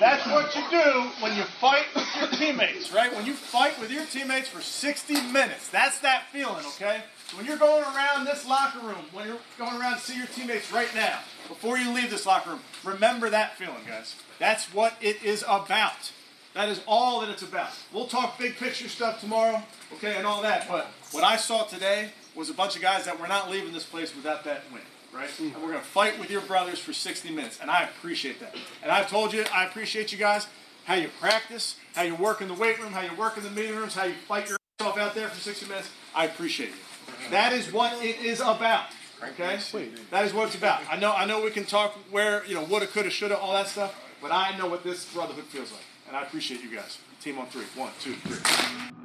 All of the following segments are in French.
That's what you do when you fight with your teammates, right? When you fight with your teammates for 60 minutes. That's that feeling, okay? When you're going around this locker room, when you're going around to see your teammates right now, before you leave this locker room, remember that feeling, guys. That's what it is about. That is all that it's about. We'll talk big picture stuff tomorrow, okay, and all that. But what I saw today was a bunch of guys that were not leaving this place without that win, right? And we're going to fight with your brothers for 60 minutes, and I appreciate that. And I've told you, I appreciate you guys, how you practice, how you work in the weight room, how you work in the meeting rooms, how you fight yourself out there for 60 minutes. I appreciate you. That is what it is about. Okay, that is what it's about. I know, I know, we can talk where you know woulda, coulda, shoulda, all that stuff, but I know what this brotherhood feels like, and I appreciate you guys. Team on three. One, two, three.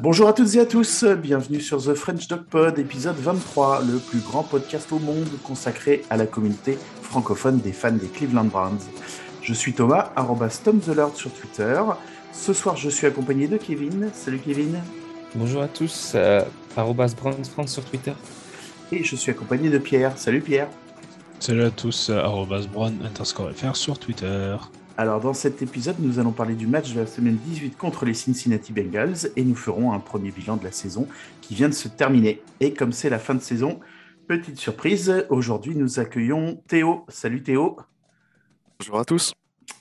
Bonjour à toutes et à tous, bienvenue sur The French Dog Pod, épisode 23, le plus grand podcast au monde consacré à la communauté francophone des fans des Cleveland Browns. Je suis Thomas, arrobas Tom the Lord sur Twitter. Ce soir, je suis accompagné de Kevin. Salut Kevin. Bonjour à tous, euh, arrobas Browns France sur Twitter. Et je suis accompagné de Pierre. Salut Pierre. Salut à tous, arrobas Brown underscore FR sur Twitter. Alors, dans cet épisode, nous allons parler du match de la semaine 18 contre les Cincinnati Bengals et nous ferons un premier bilan de la saison qui vient de se terminer. Et comme c'est la fin de saison, petite surprise, aujourd'hui nous accueillons Théo. Salut Théo. Bonjour à tous.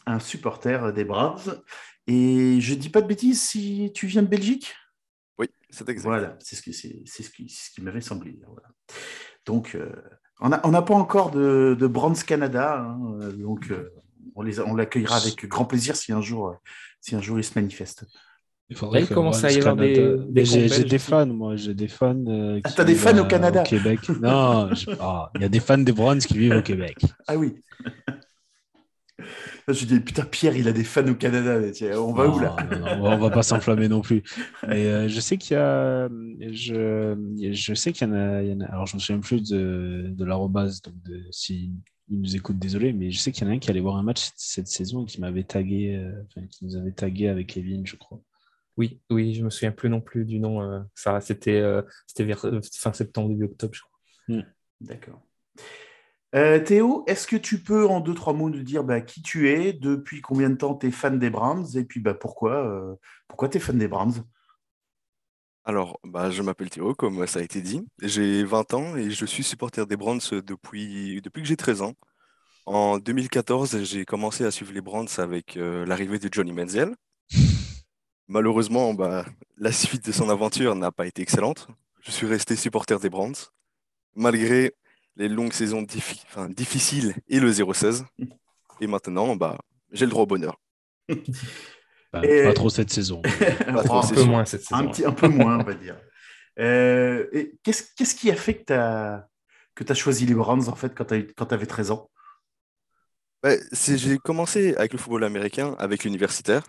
Un supporter des Braves. Et je dis pas de bêtises si tu viens de Belgique? Oui, c'est exact. Voilà, c'est ce, c'est, ce qui, ce qui m'avait semblé. Voilà. Donc, euh, on n'a on pas encore de, de Brands Canada, hein, donc euh, on l'accueillera avec grand plaisir si un jour, si un jour il se manifeste. Il faudrait commencer à y avoir des, des J'ai des fans, moi, j'ai des fans. Euh, ah, t'as des fans au Canada Au Québec. Non, il y a des fans des Browns qui vivent au Québec. Ah oui. Je dis, putain, Pierre, il a des fans au Canada. On va où là non, On va pas s'enflammer non plus. Mais euh, je sais qu'il y a. Je, je sais qu'il y, en a. Alors, je ne me souviens plus de, de l'arrobase. Donc, de, si il nous écoute, désolé, mais je sais qu'il y en a un qui allait voir un match cette saison et qui m'avait tagué, euh, enfin, qui nous avait tagué avec Kevin, je crois. Oui, oui, je me souviens plus non plus du nom. Euh, ça, c'était, euh, c'était vers fin septembre, début octobre, je crois. Hmm. D'accord. Théo, est-ce que tu peux en deux, trois mots nous dire bah, qui tu es, depuis combien de temps tu es fan des Browns et puis bah, pourquoi, pourquoi tu es fan des Browns? Alors, bah, je m'appelle Théo, comme ça a été dit. J'ai 20 ans et je suis supporter des Browns depuis, depuis que j'ai 13 ans. En 2014, j'ai commencé à suivre les Browns avec euh, l'arrivée de Johnny Menzel. Malheureusement, bah, la suite de son aventure n'a pas été excellente. Je suis resté supporter des Browns, malgré les longues saisons difficiles et le 0-16. Et maintenant, bah, j'ai le droit au bonheur. Pas, trop cette saison. un peu moins cette saison. Un, petit, un peu moins, on va dire. Euh, Qu'est-ce qui a fait que tu as, choisi les Browns en fait quand tu avais 13 ans? Bah, J'ai commencé avec le football américain, avec l'universitaire.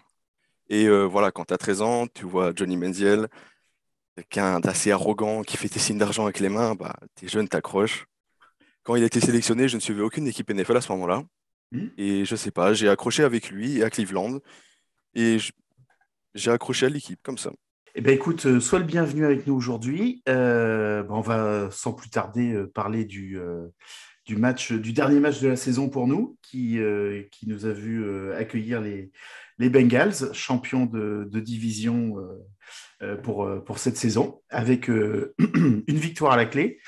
Et euh, voilà, quand tu as 13 ans, tu vois Johnny Manziel, quelqu'un d'assez arrogant qui fait tes signes d'argent avec les mains, bah, tu es jeune, t'accroches. Quand il a été sélectionné, je ne suivais aucune équipe NFL à ce moment-là. Hmm? Et je sais pas, j'ai accroché avec lui à Cleveland. Et j'ai accroché à l'équipe comme ça. Eh ben, écoute, euh, sois le bienvenu avec nous aujourd'hui. Euh, on va sans plus tarder euh, parler du, match, du dernier match de la saison pour nous, qui, nous a vu accueillir les, Bengals, champions de, division pour cette saison, avec une victoire à la clé.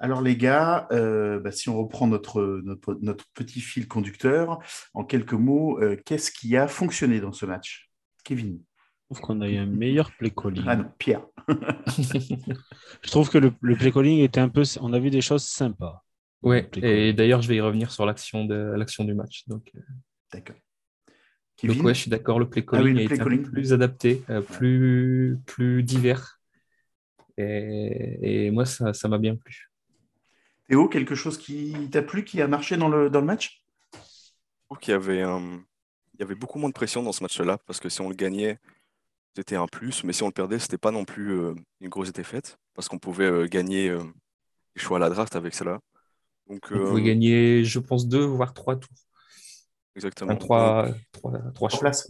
Alors les gars, bah, si on reprend notre, notre, notre, petit fil conducteur, en quelques mots, qu'est-ce qui a fonctionné dans ce match Kevin? Je trouve qu'on a eu un meilleur play calling. Ah non, Pierre. je trouve que le, le play calling était un peu... On a vu des choses sympas. Oui, et d'ailleurs, je vais y revenir sur l'action l'action du match. Donc, D'accord. Donc, ouais, je suis d'accord, le play ah calling est plus adapté, plus, plus divers. Et, et moi, ça m'a bien plu. Théo, quelque chose qui t'a plu, qui a marché dans le, dans le match? Je trouve qu'il y avait, il y avait beaucoup moins de pression dans ce match-là, parce que si on le gagnait, c'était un plus, mais si on le perdait, c'était pas non plus une grosse défaite, parce qu'on pouvait gagner les choix à la draft avec cela. Donc, on pouvait gagner, je pense, deux, voire trois tours. Exactement. trois, trois, trois places.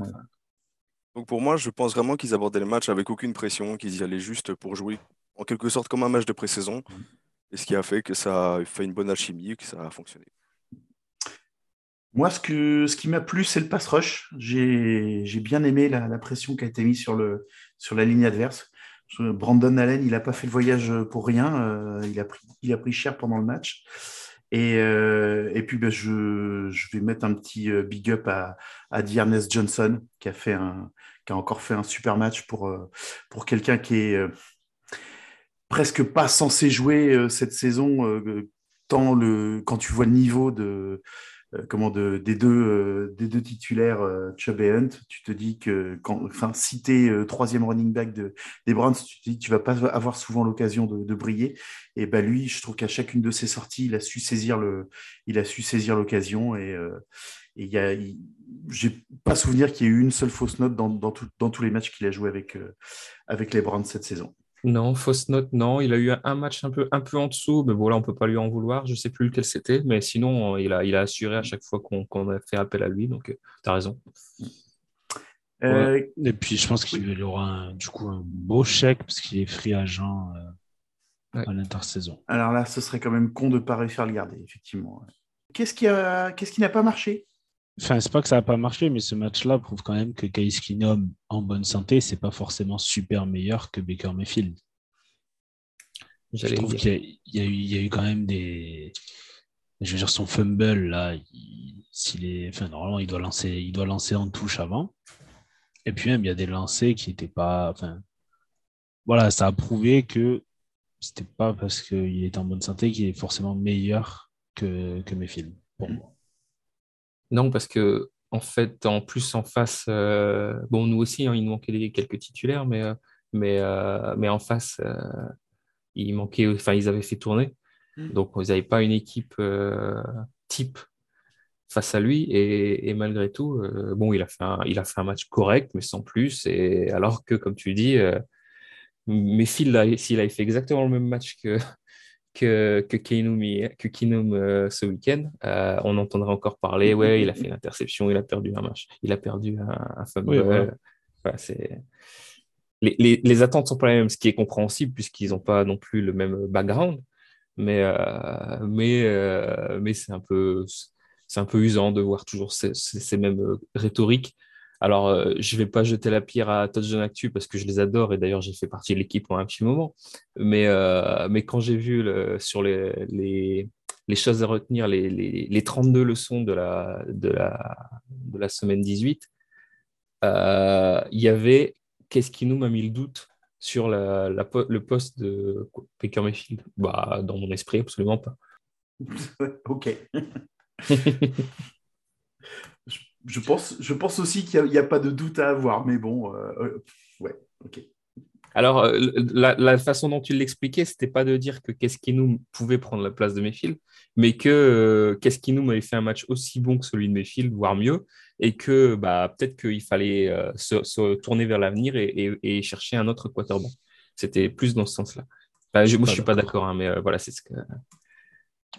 Donc pour moi, je pense vraiment qu'ils abordaient le match avec aucune pression, qu'ils y allaient juste pour jouer en quelque sorte comme un match de pré-saison. Et ce qui a fait que ça a fait une bonne alchimie, que ça a fonctionné. Moi, ce, que, ce qui m'a plu, c'est le pass rush. J'ai bien aimé la, pression qui a été mise sur, le, sur la ligne adverse. Brandon Allen, il n'a pas fait le voyage pour rien. Euh, il, a pris, il a pris cher pendant le match. Et, euh, et puis, ben, je, je, vais mettre un petit euh, big up à, à Johnson, qui a, fait un, qui a encore fait un super match pour, pour quelqu'un qui est presque pas censé jouer cette saison, tant le, quand tu vois le niveau de, euh, comment de, des, deux, euh, titulaires euh, Chubb et Hunt, tu te dis que quand, enfin, si tu troisième running back de, des Browns, tu te dis que tu vas pas avoir souvent l'occasion de, briller. Et ben lui, je trouve qu'à chacune de ses sorties, il a su saisir il a su saisir l'occasion et il a, j'ai pas souvenir qu'il y ait eu une seule fausse note dans tous les matchs qu'il a joué avec, avec les Browns cette saison. Non, fausse note, non. Il a eu un match un peu, un peu en dessous, mais bon, là, on ne peut pas lui en vouloir. Je ne sais plus lequel c'était, mais sinon, il a, il a assuré à chaque fois qu'on a fait appel à lui, donc euh, tu as raison. Euh, et puis, je pense qu'il aura un, du coup un beau chèque parce qu'il est free agent euh, à l'intersaison. Alors là, ce serait quand même con de ne pas réussir à le garder, effectivement. Qu'est-ce qui, a... Qu'est-ce qui n'a pas marché? Enfin, c'est pas que ça n'a pas marché, mais ce match-là prouve quand même que Kais Keenum en bonne santé, c'est pas forcément super meilleur que Baker Mayfield. Je trouve qu'il y, y, a eu quand même des. Je veux dire, son fumble, là, s'il est. Enfin, normalement, il doit, lancer, il doit lancer en touche avant. Et puis même, il y a des lancers qui n'étaient pas. Enfin, voilà, ça a prouvé que c'était pas parce qu'il est en bonne santé qu'il est forcément meilleur que, que Mayfield, pour moi. Non, parce que en fait, en plus en face, euh, bon, nous aussi, hein, il nous manquait quelques titulaires, mais, euh, mais, euh, mais en face, il manquait, enfin, ils avaient fait tourner. Mm. Donc, ils n'avaient pas une équipe type face à lui. Et, malgré tout, bon, il a, fait un, il a fait un match correct, mais sans plus. Et alors que, comme tu dis, mais s'il avait fait exactement le même match que, que, que Kinum, euh, ce week-end, euh, on entendrait encore parler, ouais, il a fait une interception, il a perdu un match, il a perdu un, fumble. les, les, les, attentes sont pas les mêmes, ce qui est compréhensible puisqu'ils n'ont pas non plus le même background, mais, euh, mais, mais c'est un, peu, un peu usant de voir toujours ces, ces mêmes rhétoriques alors, euh, je ne vais pas jeter la pierre à Touchdown Actu parce que je les adore et d'ailleurs, j'ai fait partie de l'équipe pour un petit moment. Mais, euh, mais quand j'ai vu sur les, les, choses à retenir, les, les, 32 leçons de la, de la, de la semaine 18, euh, il y avait qu'est-ce qui nous m'a mis le doute sur la, le poste de Baker Mayfield? Bah, Dans mon esprit, absolument pas. ok. je pense, je pense aussi qu'il n'y a, pas de doute à avoir, mais bon, euh, euh, ouais, ok. Alors, euh, la, façon dont tu l'expliquais, c'était pas de dire que qu'est-ce qui nous pouvait prendre la place de Mayfield, mais que qu'est-ce qui nous m'avait fait un match aussi bon que celui de Mayfield, voire mieux, et que bah, peut-être qu'il fallait se, tourner vers l'avenir et, chercher un autre quarterback. C'était plus dans ce sens-là. moi, je ne suis pas d'accord, hein, mais voilà, c'est ce que.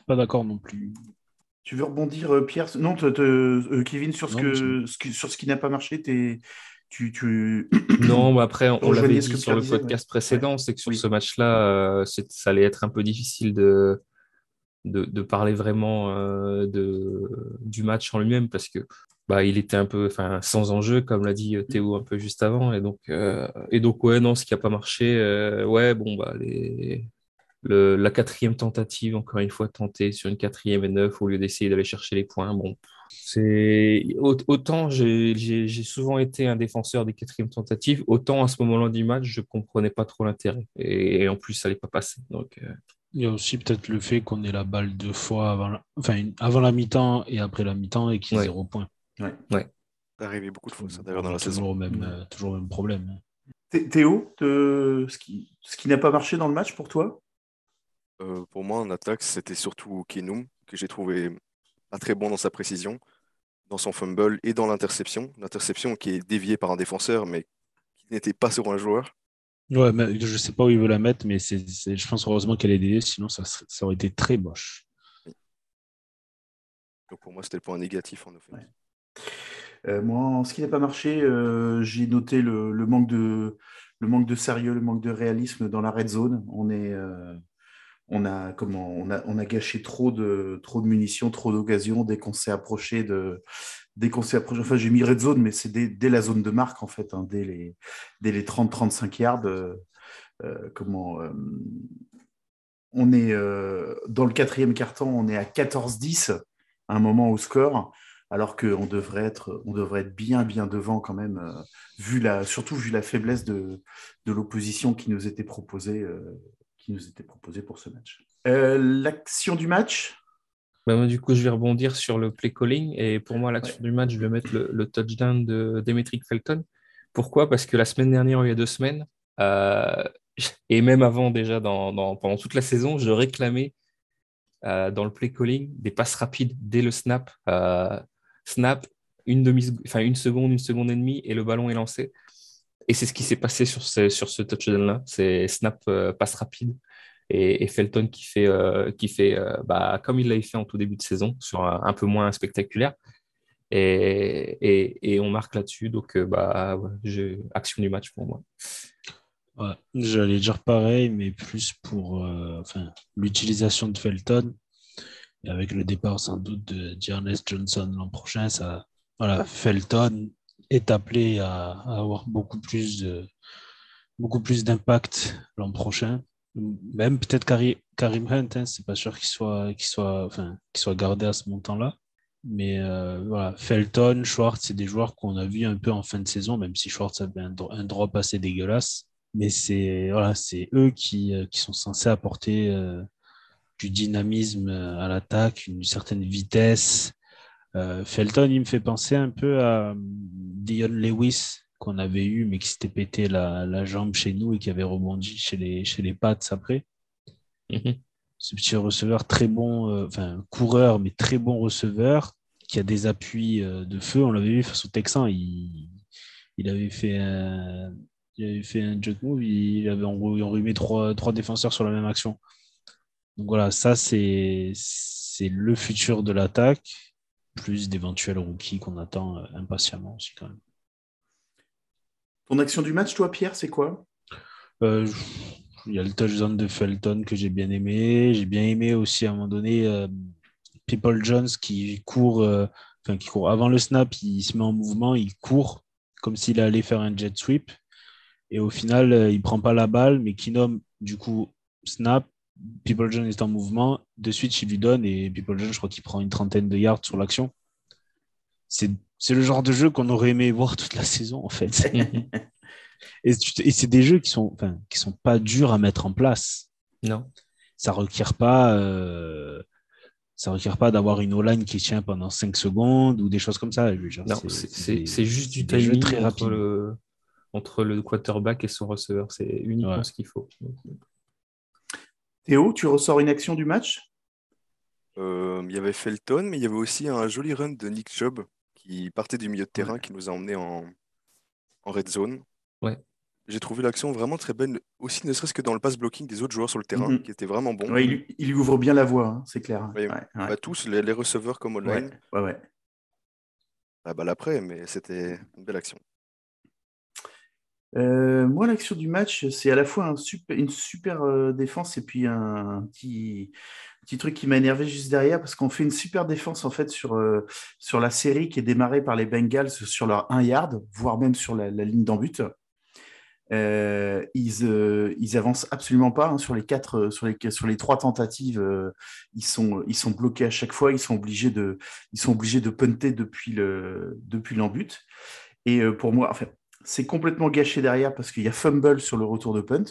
Pas d'accord non plus. Tu veux rebondir, euh, Pierre? Non, euh, Kevin, sur ce, que, sur ce qui n'a pas marché, tu, tu... Non, mais après, on, l'avait dit sur le podcast précédent, c'est que sur ce match-là, euh, ça allait être un peu difficile de, de, parler vraiment de, du match en lui-même parce que bah, il était un peu sans enjeu, comme l'a dit Théo un peu juste avant. Et donc, et donc ouais, non, ce qui n'a pas marché, ouais, bon, bah, les, la quatrième tentative, encore une fois, tentée sur une quatrième et neuf au lieu d'essayer d'aller chercher les points. Bon, c'est autant j'ai souvent été un défenseur des quatrièmes tentatives, autant à ce moment-là du match, je comprenais pas trop l'intérêt. Et, en plus, ça n'allait pas passer. Donc, euh, Il y a aussi peut-être le fait qu'on ait la balle deux fois avant la, enfin, avant la mi-temps et après la mi-temps et qu'il y ait zéro point. Ouais. ouais. Ça arrivé beaucoup de fois, ça, d'ailleurs, dans la saison. Même, euh, toujours le même problème. Théo, ce qui, ce qui n'a pas marché dans le match pour toi? Euh, pour moi, en attaque, c'était surtout Kenum, que j'ai trouvé pas très bon dans sa précision, dans son fumble et dans l'interception. L'interception qui est déviée par un défenseur, mais qui n'était pas sur un joueur. Ouais, mais je sais pas où il veut la mettre, mais c'est, c'est- je pense heureusement qu'elle est DD, sinon ça, aurait été très moche. Donc pour moi, c'était le point négatif en offense. Ouais. Euh, moi, en ce qui n'a pas marché, euh, j'ai noté le, le manque de, le manque de sérieux, le manque de réalisme dans la red zone. On est, euh, on a gâché trop de, munitions, trop d'occasions dès qu'on s'est approché de, dès. Enfin, j'ai mis red zone, mais c'est dès, la zone de marque en fait, hein, dès les, dès les 30-35 yards. euh, euh, euh, on est dans le quatrième carton, on est à 14-10 à un moment au score alors qu'on devrait être, on devrait être bien, bien devant quand même, vu la, surtout vu la faiblesse de, de l'opposition qui nous était proposée, qui nous était proposée pour ce match. Euh, L'action du match, Bah, moi, du coup, je vais rebondir sur le play calling. Et pour moi, l'action Ouais. du match, je vais mettre le, le touchdown de Demetric Felton. Pourquoi? Parce que la semaine dernière, il y a deux semaines, euh, et même avant déjà, dans, dans- pendant toute la saison, je réclamais euh, dans le play calling des passes rapides dès le snap. Snap, une, demi enfin, une seconde, une seconde et demie, et le ballon est lancé. Et c'est ce qui s'est passé sur ce, sur ce touchdown-là. C'est snap, euh, passe rapide. Et, Felton qui fait, euh, qui fait euh, bah, comme il l'avait fait en tout début de saison, sur un, peu moins spectaculaire. Et, et, on marque là-dessus. Donc, bah, action du match pour moi. J'allais dire pareil, mais plus pour enfin, l'utilisation de Felton. Avec le départ sans doute de Giannis Johnson l'an prochain, ça, voilà, Felton est appelé à, avoir beaucoup plus beaucoup plus d'impact l'an prochain. Même peut-être Karim, Hunt, hein, c'est pas sûr qu'il soit, qu'il soit, enfin, qu'il soit gardé à ce montant-là. Mais euh, voilà, Felton, Schwartz, c'est des joueurs qu'on a vus un peu en fin de saison, même si Schwartz avait un, dro- un drop assez dégueulasse. Mais c'est voilà, c'est eux qui, euh, qui sont censés apporter euh, du dynamisme à l'attaque, une certaine vitesse. Euh, Felton, il me fait penser un peu à euh, Dion Lewis qu'on avait eu, mais qui s'était pété la, la jambe chez nous et qui avait rebondi chez les, chez les Pats après. Mhm. Ce petit receveur très bon, euh, enfin coureur, mais très bon receveur, qui a des appuis de feu. On l'avait vu face au Texan, il, il avait fait un, il avait fait un move, il avait enrhumé trois, trois défenseurs sur la même action. Donc voilà, ça c'est le futur de l'attaque, plus d'éventuels rookies qu'on attend euh, impatiemment aussi quand même. ton action du match, toi, Pierre, c'est quoi? Euh, il y a le touchdown de Felton que j'ai bien aimé. J'ai bien aimé aussi à un moment donné euh, People Jones qui court, euh, enfin qui court avant le snap, il se met en mouvement, il court comme s'il allait faire un jet sweep. Et au final, il prend pas la balle, mais Kinom, du coup, snap. People Jones est en mouvement. De suite, il lui donne et People Jones, je crois qu'il prend une trentaine de yards sur l'action. C'est c'est le genre de jeu qu'on aurait aimé voir toute la saison, en fait. Et, c'est des jeux qui sont, enfin, qui sont pas durs à mettre en place. Non. Ça requiert pas, euh, ça requiert pas d'avoir une O-line qui tient pendant 5 secondes ou des choses comme ça. Non, c'est- c'est- c'est c'est des- c'est juste du timing très entre rapides. le, entre le quarterback et son receveur. C'est uniquement Ouais. ce qu'il faut. Théo, tu ressors une action du match? Euh, il y avait Felton, mais il y avait aussi un joli run de Nick Chubb qui partait du milieu de terrain, qui nous a emmené en, en red zone. Ouais. J'ai trouvé l'action vraiment très belle, aussi ne serait-ce que dans le pass blocking des autres joueurs sur le terrain, Mhm. qui était vraiment bon. Ouais, il, lui- il lui ouvre bien la voie, hein, c'est clair. Ouais, ouais. Bah, tous, les, les receveurs comme online, ouais, ouais. la balle après, mais c'était une belle action. Euh, moi, l'action du match, c'est à la fois une super euh, défense et puis un, petit, truc qui m'a énervé juste derrière parce qu'on fait une super défense en fait sur, euh, sur la série qui est démarrée par les Bengals sur leur 1 yard, voire même sur la, ligne d'en but. Euh, ils, ils avancent absolument pas hein, sur les quatre, sur les trois tentatives. ils sont bloqués à chaque fois. Ils sont obligés de ils sont obligés de punter depuis le l'embut. Et pour moi, enfin, c'est complètement gâché derrière parce qu'il y a fumble sur le retour de punt.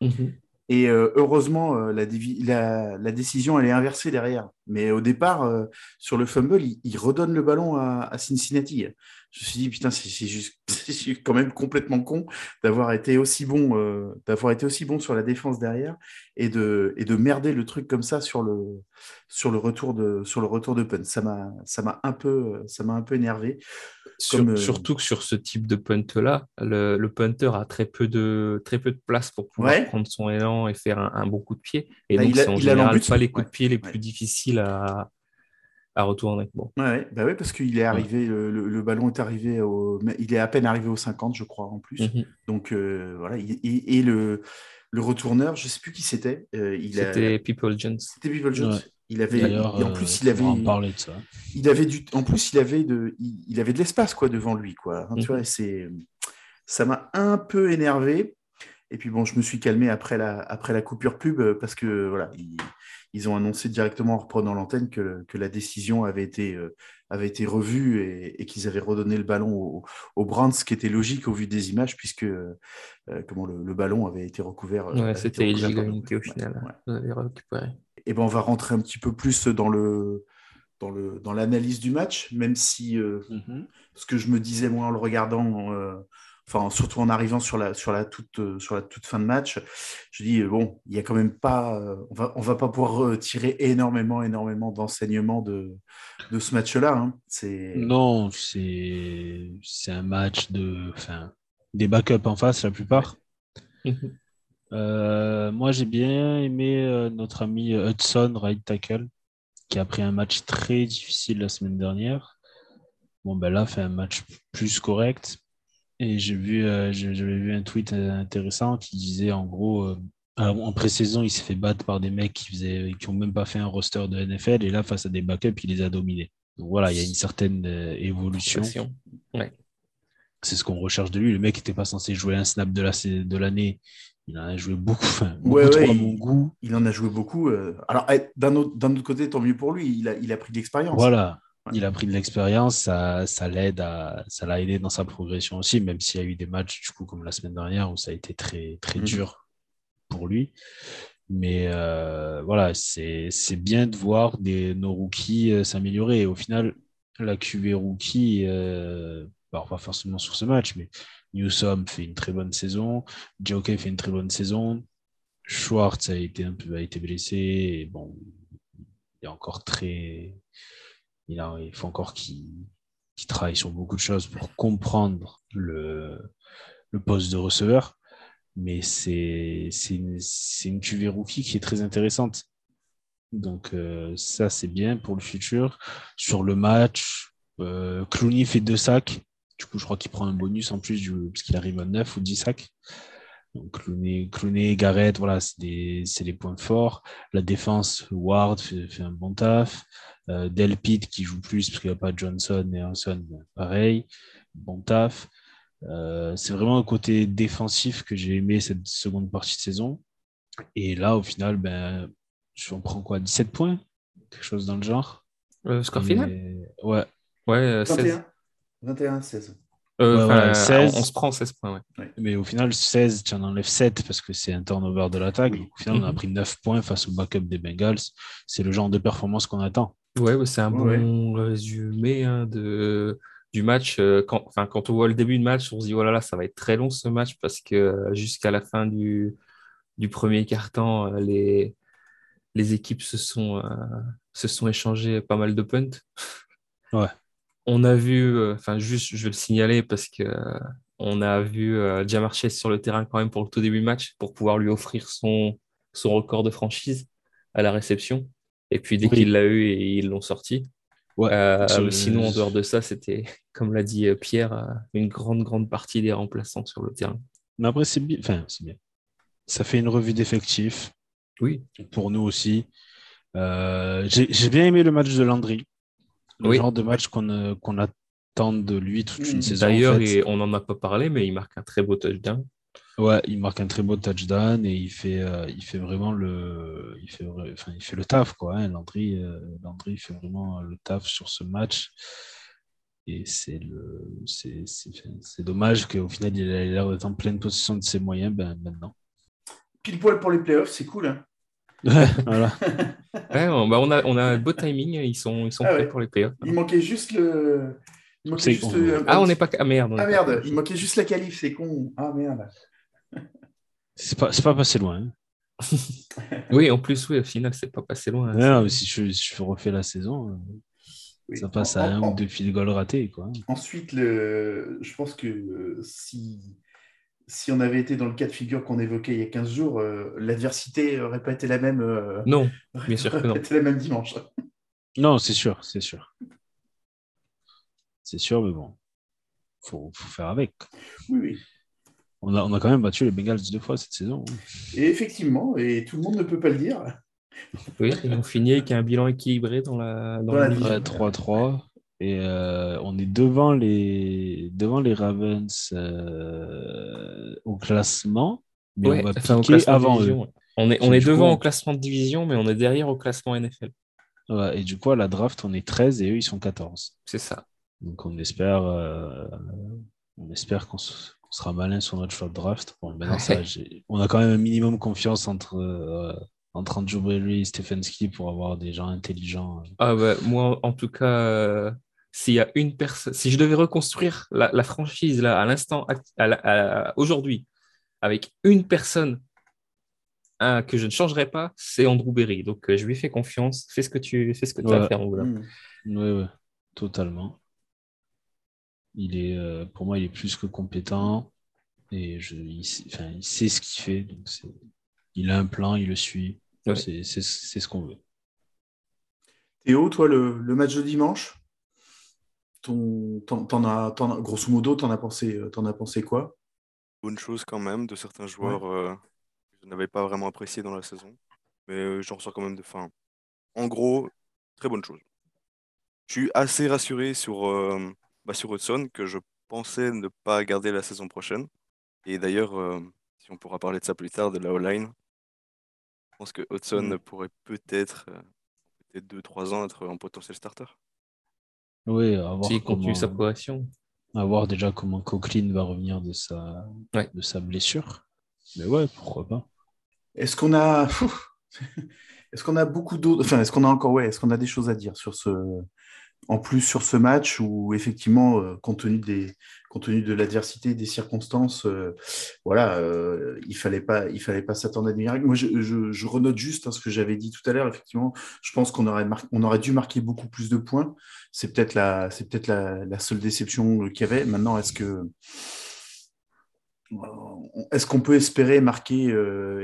Mhm. Et euh, heureusement, euh, la, dévi- la, la décision, elle est inversée derrière. Mais au départ, euh, sur le fumble, il, redonne le ballon à, Cincinnati. Je me suis dit, putain, c'est juste quand même complètement con d'avoir été aussi bon, euh, d'avoir été aussi bon sur la défense derrière et de, et de merder le truc comme ça sur le, sur le retour de, sur le retour de punt. Ça m'a, ça m'a un peu, ça m'a un peu énervé. Euh, surtout que sur ce type de punt-là, le, punter a très peu, de, très peu de place pour pouvoir prendre son élan et faire un, bon coup de pied. Et bah, donc, c'est en général pas les coups de pied les plus difficiles à, à retourner. Bon. Ouais, bah ouais, parce qu'il est arrivé, le, ballon est arrivé, au, il est à peine arrivé au 50, je crois, en plus. Mhm. Donc euh, voilà, et, le, le retourneur, je sais plus qui c'était. Euh, c'était People Jones. C'était People Jones. Il avait, en plus, il avait, de ça. il avait du, en plus, il avait de, il, avait de l'espace quoi devant lui quoi. Hein, tu mhm. vois, c'est, ça m'a un peu énervé. Et puis bon, je me suis calmé après la, après la coupure pub parce que voilà, ils, ont annoncé directement en reprenant l'antenne que, que, la décision avait été, euh, avait été revue et, qu'ils avaient redonné le ballon au, au Brands, ce qui était logique au vu des images puisque euh, comment le, ballon avait été recouvert. Ouais, c'était au final. Ouais et ben on va rentrer un petit peu plus dans le dans le dans l'analyse du match, même si euh, mhm. ce que je me disais moi en le regardant, euh, enfin surtout en arrivant sur la sur la toute euh, sur la toute fin de match, je dis bon, il y a quand même pas, on va on va pas pouvoir tirer énormément énormément d'enseignements de de ce match-là. Hein. C'est non, c'est c'est un match de, enfin des backups en face la plupart. Euh, moi, j'ai bien aimé euh, notre ami Hudson, right tackle, qui a pris un match très difficile la semaine dernière. Bon, ben là, fait un match plus correct. Et j'ai vu, euh, j'avais vu un tweet intéressant qui disait en gros, en pré-saison, il s'est fait battre par des mecs qui faisaient, qui ont même pas fait un roster de NFL, et là, face à des backups, il les a dominés. Donc voilà, il y a une certaine évolution. C'est ce qu'on recherche de lui. Le mec n'était pas censé jouer un snap de l'année. La, il en a joué beaucoup, enfin, beaucoup mon goût. Il en a joué beaucoup. Euh. Alors, eh, d'un autre, autre, côté, tant mieux pour lui, il a, il a pris de l'expérience. Voilà, il a pris de l'expérience, ça, ça l'aide à, ça l'a aidé dans sa progression aussi, même s'il y a eu des matchs, du coup, comme la semaine dernière, où ça a été très, très mhm. dur pour lui. Mais euh, voilà, c'est bien de voir des, nos rookies euh, s'améliorer. Au final, la QV rookie, euh, pas forcément sur ce match, mais Newsom fait une très bonne saison. Jockey fait une très bonne saison. Schwartz a été un peu a été blessé. Et bon, il est encore très. Il, faut encore qu'il travaille sur beaucoup de choses pour comprendre le, poste de receveur. Mais c'est une, une QV rookie qui est très intéressante. Donc, euh, ça, c'est bien pour le futur. Sur le match, euh, Clooney fait deux sacs. Du coup, je crois qu'il prend un bonus en plus du, parce qu'il arrive à 9 ou 10 sacs. Donc, Clooney, Garrett, voilà, c'est des, points forts. La défense, Ward fait, un bon taf. Euh, Delpit qui joue plus parce qu'il n'y a pas Johnson et Hanson, pareil, bon taf. Euh, c'est vraiment un côté défensif que j'ai aimé cette seconde partie de saison. Et là, au final, ben, on prend quoi 17 points Quelque chose dans le genre euh, Score final? Ouais. Ouais, 16. 21, 16. Euh, 16. On, se prend 16 points, ouais. Mais au final, 16, tu en enlèves 7 parce que c'est un turnover de l'attaque. Au final, on a mhm. pris 9 points face au backup des Bengals. C'est le genre de performance qu'on attend. Ouais, c'est un bon résumé hein, de, du match. Euh, quand, enfin, quand on voit le début du match, on se dit, oh là là, ça va être très long ce match parce que euh, jusqu'à la fin du, du premier quart-temps, euh, les, les équipes se sont, se sont échangées pas mal de punts. Ouais on a vu, euh, enfin juste, je vais le signaler parce que euh, on a vu euh, sur le terrain quand même pour le tout début match pour pouvoir lui offrir son, son record de franchise à la réception. Et puis dès qu'il l'a eu, ils l'ont sorti. Euh, sinon, en dehors de ça, c'était, comme l'a dit Pierre, une grande, grande partie des remplaçants sur le terrain. Mais après, c'est bien. Enfin, c'est bien. Ça fait une revue d'effectifs. Oui. Pour nous aussi. J'ai bien aimé le match de Landry le genre de match qu'on qu'on attend de lui toute une saison. D'ailleurs, on n'en a pas parlé, mais il marque un très beau touchdown. Ouais, il marque un très beau touchdown et il fait, euh, il fait vraiment le, il fait, enfin, il fait le taf quoi. Hein. Landry, euh, Landry fait vraiment le taf sur ce match et c'est le, c'est dommage qu'au final il ait l'air d'être en pleine possession de ses moyens ben, maintenant. Pile poil pour les playoffs, c'est cool. Hein voilà. Ouais, on, bah, on a, on a un beau timing, ils sont, ils sont Ah prêts ouais. pour les playoffs. Il manquait juste le. Il manquait juste con. le- Ah, on n'est pas. Ah merde. Ah pas- merde, il manquait juste la qualif, c'est con. Ah merde. C'est pas, c'est pas passé loin. hein. Oui, en plus, oui, au final, c'est pas passé loin. Non, mais si je, refais la saison, euh, Oui. ça passe En- à un en- ou deux field goals ratés. Quoi. Ensuite, le... je pense que euh, si... si on avait été dans le cas de figure qu'on évoquait il y a 15 jours, euh, l'adversité n'aurait pas été la même. euh, Non, aurait bien sûr que pas non. été la même dimanche. Non, c'est sûr, c'est sûr. C'est sûr, mais bon, faut, faut faire avec. Oui, oui. On a, on a quand même battu les Bengals deux fois cette saison. hein. Et effectivement, et tout le monde ne peut pas le dire. Oui, et on finit avec un bilan équilibré dans la, dans Dans la division. Ouais, 3-3. Et euh, on est devant les, devant les Ravens euh, au classement, mais Ouais, on va enfin, piquer avant eux. On est, on est devant coup, au classement de division, mais on est derrière au classement NFL. Ouais, et du coup, à la draft, on est 13 et eux, ils sont 14. C'est ça. Donc on espère, euh, on espère qu'on se- qu'on sera malin sur notre choix de draft. Bon, maintenant, ça, Ouais. j'ai- on a quand même un minimum confiance entre, entre Andrew Bailey et Stefanski pour avoir des gens intelligents. Ah bah, moi, en tout cas, s'il y a une personne, si je devais reconstruire la, la franchise là, à l'instant, aujourd'hui, avec une personne hein, que je ne changerais pas, c'est Andrew Berry. Donc, euh, je lui fais confiance. Fais ce que tu, fais ce que tu as à Ouais. faire, Angoula. Mm. Oui, oui, totalement. Il est, euh, pour moi, il est plus que compétent et je, il, sait- enfin, il sait ce qu'il fait. Donc il a un plan, il le suit. Ouais. C'est c'est- c'est ce qu'on veut. Théo, toi, le, le match de dimanche, ton, t'en, t'en as, t'en as- grosso modo, t'en as pensé, euh, t'en as pensé quoi? Bonne chose quand même de certains joueurs euh, que je n'avais pas vraiment apprécié dans la saison. Mais euh, j'en ressors quand même de fin. En gros, très bonne chose. Je suis assez rassuré sur, euh, bah, sur Hudson, que je pensais ne pas garder la saison prochaine. Et d'ailleurs, euh, si on pourra parler de ça plus tard, de la O-line, je pense que Hudson Mm. pourrait peut-être, peut-être 2-3 ans, être en potentiel starter. Oui, à voir, S'il continue comment, sa progression. à voir déjà comment Coquelin va revenir de sa, Ouais. de sa blessure. Mais ouais, pourquoi pas. Est-ce qu'on a, est-ce qu'on a beaucoup d'autres, enfin, est-ce qu'on a encore, ouais, est-ce qu'on a des choses à dire sur ce, en plus sur ce match où effectivement, euh, compte tenu de l'adversité, des circonstances, euh, voilà, euh, il fallait pas, il fallait pas s'attendre à des miracles. Moi, je, je, renote juste hein, ce que j'avais dit tout à l'heure. Effectivement, je pense qu'on aurait, dû marquer beaucoup plus de points. C'est peut-être la, seule déception qu'il y avait. Maintenant, est-ce que est-ce qu'on peut espérer marquer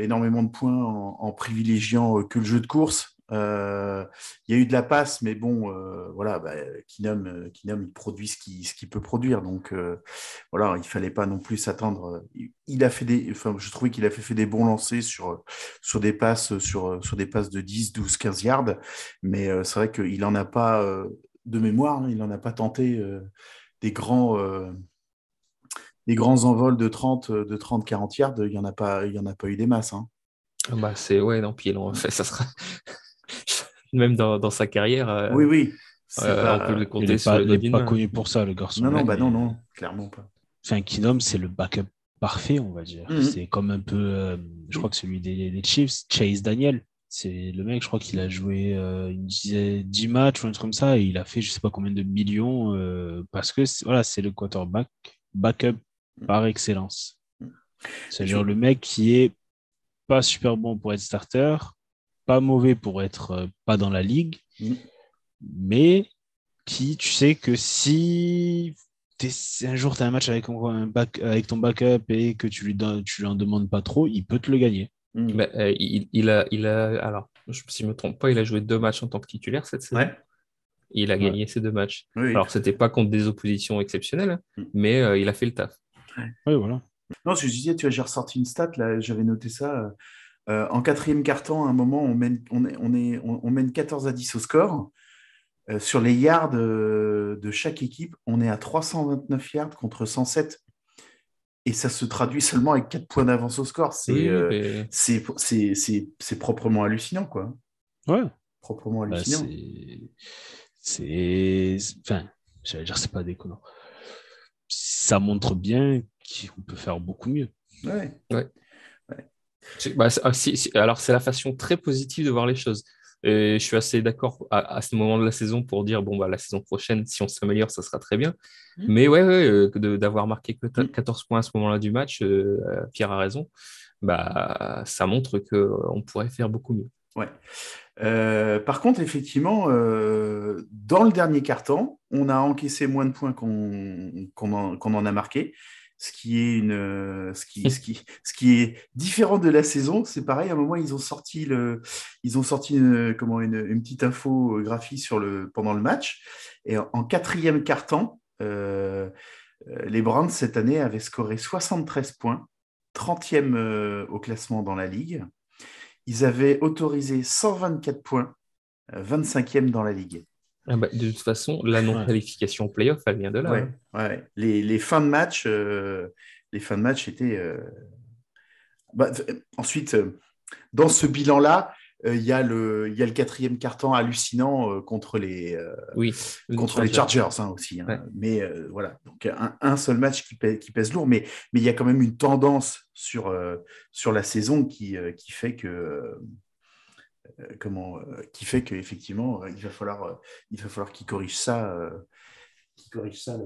énormément de points en, privilégiant que le jeu de course? Euh, Il y a eu de la passe, mais bon, euh, voilà, bah, Kinam, euh, Kinam, il produit ce qu'il qu'il peut produire, donc euh, voilà, il fallait pas non plus s'attendre. Il, a enfin, je trouvais qu'il a fait, des bons lancers sur sur des passes sur sur des passes de 10, 12, 15 yards, mais c'est vrai qu'il en a pas de mémoire, hein, il en a pas tenté des grands. des grands envols de 30, euh, de 30, 40 yards, il n'y en a pas, en a pas eu des masses. hein. Ah Bah, c'est, ouais, non, puis ça sera. Même dans, dans sa carrière, euh, Oui, oui. euh, pas- on peut le Il n'est sur pas, le il doigt est d'une pas main. connu pour ça, le garçon. Non, non, bah non, non, clairement pas. Enfin, Keenum, c'est le backup parfait, on va dire. Mhm. C'est comme un peu, euh, je crois que celui des, des Chiefs, Chase Daniel. C'est le mec, je crois qu'il a joué euh, une dizaine, 10 matchs ou un truc comme ça, et il a fait je sais pas combien de millions euh, parce que c'est- voilà, c'est le quarterback backup par excellence. Mhm. C'est-à-dire le mec qui est pas super bon pour être starter, pas mauvais pour être euh, pas dans la ligue, Mhm. mais qui, tu sais que si un jour tu as un match avec, un back- avec ton backup et que tu lui, donnes, tu lui en demandes pas trop, il peut te le gagner. Mm. Bah, euh, il, il a, il a, alors, je, si je me trompe pas, il a joué deux matchs en tant que titulaire cette saison. Ouais. Il a gagné ces deux matchs. Oui, Alors, c'était pas contre des oppositions exceptionnelles, Mm. mais euh, il a fait le taf. Oui, voilà. Non, ce que je disais, tu vois, j'ai ressorti une stat, là, j'avais noté ça. Euh, en quatrième carton, à un moment, on mène, on est, on est, on, on mène 14 à 10 au score. Euh, sur les yards euh, de chaque équipe, on est à 329 yards contre 107. Et ça se traduit seulement avec 4 points d'avance au score. C'est Oui, euh, mais- c'est c'est- c'est- c'est proprement hallucinant, quoi. Ouais. Proprement Bah, hallucinant. c'est. C'est. Enfin, j'allais dire, c'est pas déconnant. Ça montre bien qu'on peut faire beaucoup mieux. Ouais. Ouais. Bah, ah, alors, c'est la façon très positive de voir les choses. Et je suis assez d'accord à, ce moment de la saison pour dire bon, bah, la saison prochaine, si on s'améliore, ça sera très bien. Mmh. Mais ouais, ouais euh, d'avoir marqué que 14 mmh. points à ce moment-là du match, euh, Pierre a raison, bah, ça montre qu'on pourrait faire beaucoup mieux. Ouais. Euh, par contre, effectivement, dans le dernier quart-temps, on a encaissé moins de points qu'on en, en, a marqué ce qui est une euh, ce qui, ce qui, ce qui est différent de la saison c'est pareil à un moment ils ont sorti le ils ont sorti une, comment une, une petite infographie sur le pendant le match. Et en, quatrième quart-temps euh, euh, les Browns cette année avaient scoré 73 points 30e au classement dans la ligue. Ils avaient autorisé 124 points 25e dans la ligue ah bah, de toute façon, la non-qualification playoff, elle vient de là. Ouais, hein. ouais. Les, les, fins de match, euh, les fins de match étaient. Euh, bah, ensuite, euh, dans ce bilan-là, il y, a le, y a le quatrième carton hallucinant contre les, oui, contre les Chargers hein, aussi. Hein. Mais voilà, donc un, un, seul match qui pèse, qui pèse lourd, mais il y a quand même une tendance sur, sur la saison qui, qui fait que comment, euh, qui fait qu'effectivement, euh, il va falloir, il va falloir qu'il corrige ça qui corrige ça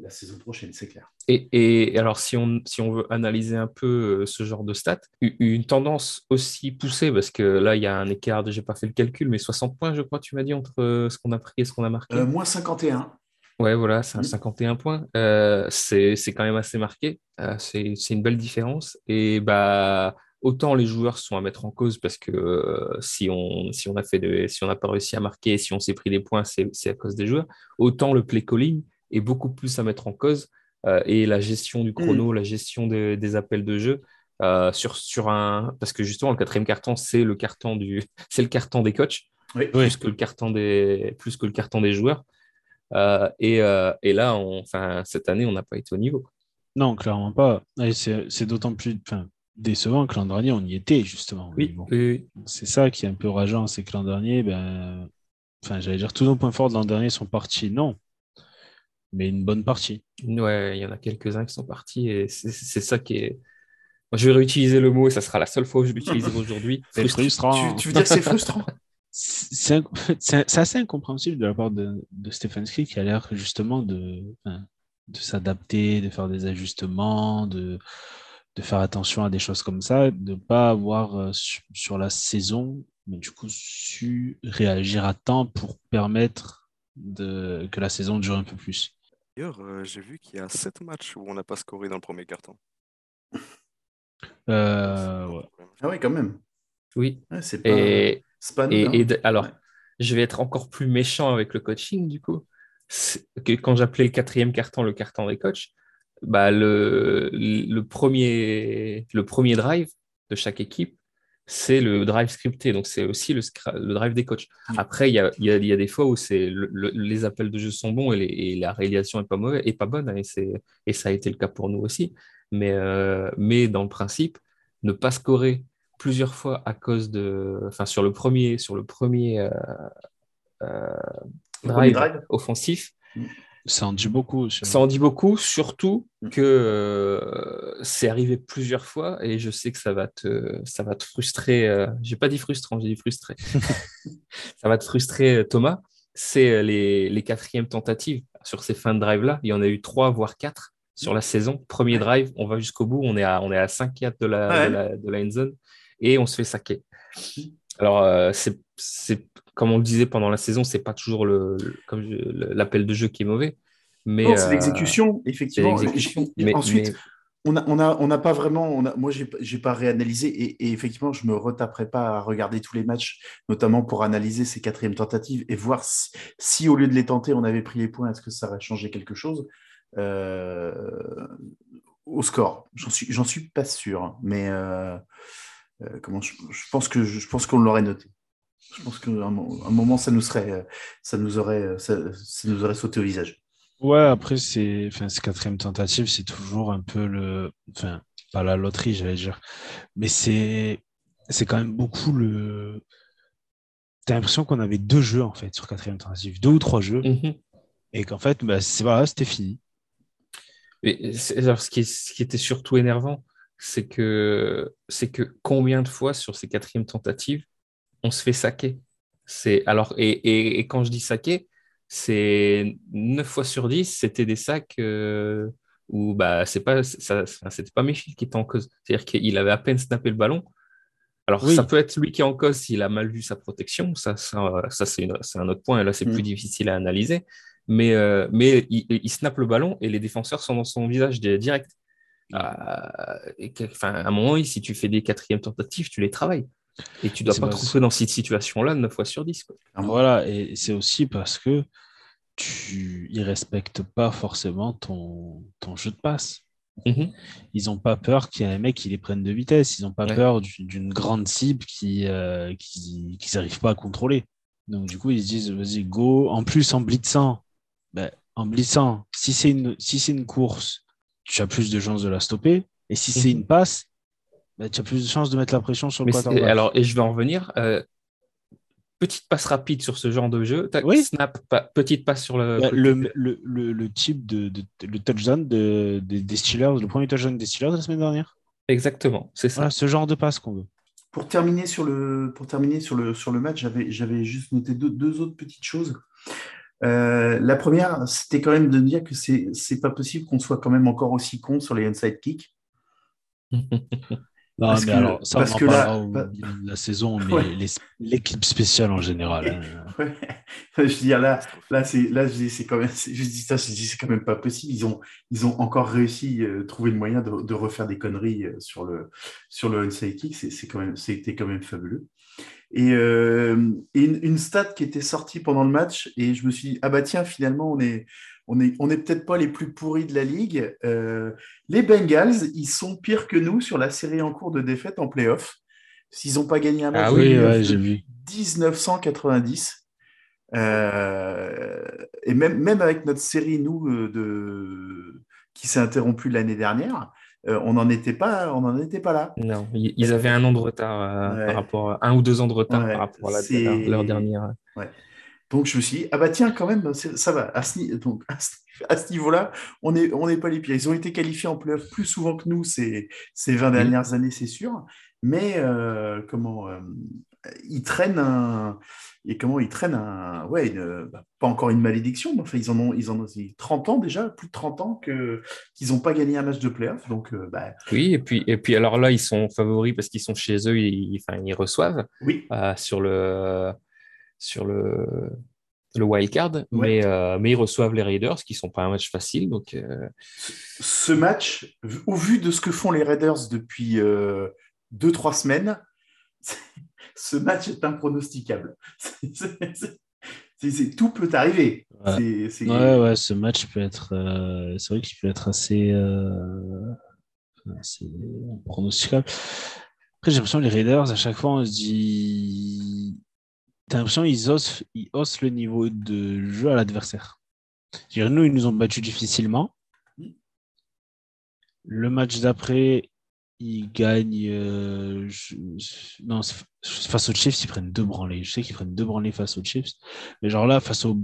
la, saison prochaine, c'est clair. Et, et, alors, si on, si on veut analyser un peu ce genre de stats, une tendance aussi poussée, parce que là, il y a un écart, je n'ai pas fait le calcul, mais 60 points, je crois, tu m'as dit, entre ce qu'on a pris et ce qu'on a marqué. moins 51. Ouais, voilà, c'est un 51 mmh. points. c'est quand même assez marqué. c'est une belle différence. Et bah autant les joueurs sont à mettre en cause parce que euh, si on si on a fait si on n'a pas réussi à marquer, si on s'est pris des points, c'est à cause des joueurs. Autant le play calling est beaucoup plus à mettre en cause euh, et la gestion du chrono, mm. la gestion des appels de jeu. Euh, sur, sur un parce que justement le quatrième carton c'est le carton du c'est le carton des coachs plus que le carton des plus que le carton des joueurs et, et, là enfin cette année on n'a pas été au niveau non clairement pas c'est d'autant plus décevant que l'an dernier, on y était, justement. Oui, C'est ça qui est un peu rageant, c'est que l'an dernier, ben, enfin, j'allais dire, tous nos points forts de l'an dernier sont partis. Non, mais une bonne partie. Ouais, il y en a quelques-uns qui sont partis et c'est ça qui est. je vais réutiliser le mot et ça sera la seule fois où je l'utiliserai aujourd'hui. C'est frustrant. Tu, veux dire que c'est frustrant? C'est assez incompréhensible de la part de, de Stefanski qui a l'air justement de, de s'adapter, de faire des ajustements, de, de faire attention à des choses comme ça, de ne pas avoir euh, sur la saison, mais du coup, su réagir à temps pour permettre de, que la saison dure un peu plus. D'ailleurs, euh, j'ai vu qu'il y a sept matchs où on n'a pas scoré dans le premier carton. Euh, ah oui, quand même. Oui. c'est pas, et, et, alors, je vais être encore plus méchant avec le coaching, du coup. Que quand j'appelais le quatrième carton le carton des coachs, bah, le, le, premier, le premier drive de chaque équipe, c'est le drive scripté. Donc, c'est aussi le, le, drive des coachs. Mm. Après, il y a, y, a, y a, des fois où les appels de jeu sont bons et, la réalisation n'est pas, mauvaise, pas bonne. Hein, et, et, ça a été le cas pour nous aussi. Mais, euh, mais dans le principe, ne pas scorer plusieurs fois à cause de. Enfin, sur le premier, sur le premier, euh, euh, drive, offensif. Mm. Ça en dit beaucoup. Ça en dit beaucoup, surtout mm. que euh, c'est arrivé plusieurs fois et je sais que ça va te, ça va te frustrer. Euh, j'ai pas dit frustrant, j'ai dit frustré. ça va te frustrer, euh, Thomas. C'est les, les quatrièmes tentatives sur ces fins de drive-là. Il y en a eu trois, voire quatre sur la saison. Premier drive, on va jusqu'au bout. On est à, on est à 5 yards de la, de la, de la end zone et on se fait saquer. Alors, c'est comme on le disait pendant la saison, c'est pas toujours le, l'appel de jeu qui est mauvais. Mais non, c'est euh, l'exécution, effectivement. Mais, ensuite, on n'a on a, on a pas vraiment. On a, moi, j'ai n'ai pas réanalysé et, et, effectivement, je me retaperai pas à regarder tous les matchs, notamment pour analyser ces quatrièmes tentatives et voir si, au lieu de les tenter, on avait pris les points, est-ce que ça aurait changé quelque chose euh, au score. J'en suis, j'en suis pas sûr, mais euh, comment je, je, pense que je pense qu'on l'aurait noté. Je pense qu'à un, moment, ça nous serait, ça nous aurait, ça, nous aurait sauté au visage. Ouais, après, c'est, enfin, cette quatrième tentative, c'est toujours un peu le, enfin, pas la loterie, j'allais dire, mais c'est, c'est quand même beaucoup le. T'as l'impression qu'on avait deux jeux en fait sur quatrième tentative, deux ou trois jeux, mhm. et qu'en fait, bah, c'est voilà, c'était fini. Mais alors, ce qui, ce qui était surtout énervant, c'est que, c'est que combien de fois sur ces quatrièmes tentatives, on se fait saquer c'est, alors, et, et, quand je dis saquer, c'est 9 fois sur 10, c'était des sacs euh, où bah, c'est pas, ça, c'était pas Mayfield qui était en cause. C'est-à-dire qu'il avait à peine snappé le ballon. Alors, ça peut être lui qui est en cause s'il a mal vu sa protection. Ça, ça, ça c'est, un autre point. Et là, c'est plus mm. difficile à analyser. Mais, euh, mais il, il snappe le ballon et les défenseurs sont dans son visage direct. Euh, et enfin, à un moment, si tu fais des quatrièmes tentatives, tu les travailles. Et tu dois pas te retrouver dans cette situation-là 9 fois sur 10. Quoi. Voilà, et c'est aussi parce que tu ne respectent pas forcément ton, ton jeu de passe. Mhm. Ils n'ont pas peur qu'il y ait un mec qui les prenne de vitesse. Ils n'ont pas peur d'une grande cible qu'ils euh, qui, n'arrivent pas à contrôler. Donc, du coup, ils se disent vas-y, go. En plus, en blitzant, ben, en blitzant, si c'est une, si une course, tu as plus de chances de la stopper. Et si c'est mhm. une passe, bah, tu as plus de chances de mettre la pression sur le quarterback. Alors, et je vais en revenir. Euh, petite passe rapide sur ce genre de jeu. Oui. Snap, petite passe sur le. Bah, le, le, le, type de, de, le touchdown de, des Steelers, le premier touchdown des Steelers la semaine dernière. Exactement, c'est ça. ce genre de passe qu'on veut. Pour terminer sur le, pour terminer sur le, sur le match, j'avais, j'avais juste noté deux, deux autres petites choses. Euh, la première, c'était quand même de dire que c'est, c'est pas possible qu'on soit quand même encore aussi con sur les inside kicks. Non, parce mais que, alors, ça, parce que là, la saison, mais l'équipe spéciale en général. Hein. Je veux dire, là, là, c'est, là, c'est quand même, je dis ça, je dis, c'est quand même pas possible. Ils ont, ils ont encore réussi à euh, trouver le moyen de, de, refaire des conneries euh, sur le, sur le onside kick. C'est, c'est quand même, c'était quand même fabuleux. Et, euh, et une, une, stat qui était sortie pendant le match, et je me suis dit, ah bah tiens, finalement, on est, on n'est on est peut-être pas les plus pourris de la ligue. Euh, les Bengals, ils sont pires que nous sur la série en cours de défaite en playoff. S'ils n'ont pas gagné un match ah oui, ouais, j'ai vu. 1990. Euh, et même, même avec notre série, nous, euh, de, qui s'est interrompue l'année dernière, on n'en était pas, on n'en était pas là. Non, ils avaient un an de retard par rapport à un ou deux ans de retard par rapport à, la, leur dernière. Ouais. Donc je me suis dit, ah bah tiens, quand même, ça va. À ce, donc, à ce niveau-là, on n'est on pas les pires. Ils ont été qualifiés en playoff plus souvent que nous ces, ces 20 dernières années, c'est sûr. Mais euh, comment euh, ils traînent un. Et comment ils traînent un. Ouais, bah, pas encore une malédiction, mais enfin, ils en ont, ils en ont 30 ans déjà, plus de 30 ans que, qu'ils n'ont pas gagné un match de playoff. Donc, euh, bah... Oui, et puis, et puis alors là, ils sont favoris parce qu'ils sont chez eux, ils, enfin, ils reçoivent oui. sur le sur le, le wildcard, mais, euh, mais ils reçoivent les Raiders, qui ne sont pas un match facile. Donc, euh, Ce match, au vu de ce que font les Raiders depuis 2-3 euh, semaines, ce match est impronosticable. tout peut arriver. Ouais. ouais, ce match peut être. c'est vrai qu'il peut être assez, assez pronosticable. Après, j'ai l'impression que les Raiders, à chaque fois, on se dit T'as l'impression qu'ils haussent, ils haussent le niveau de jeu à l'adversaire. Nous, ils nous ont battus difficilement. Le match d'après, ils gagnent. Euh, non, face aux Chiefs, ils prennent deux branlés. Je sais qu'ils prennent deux branlés face aux Chiefs. Mais genre là, face, aux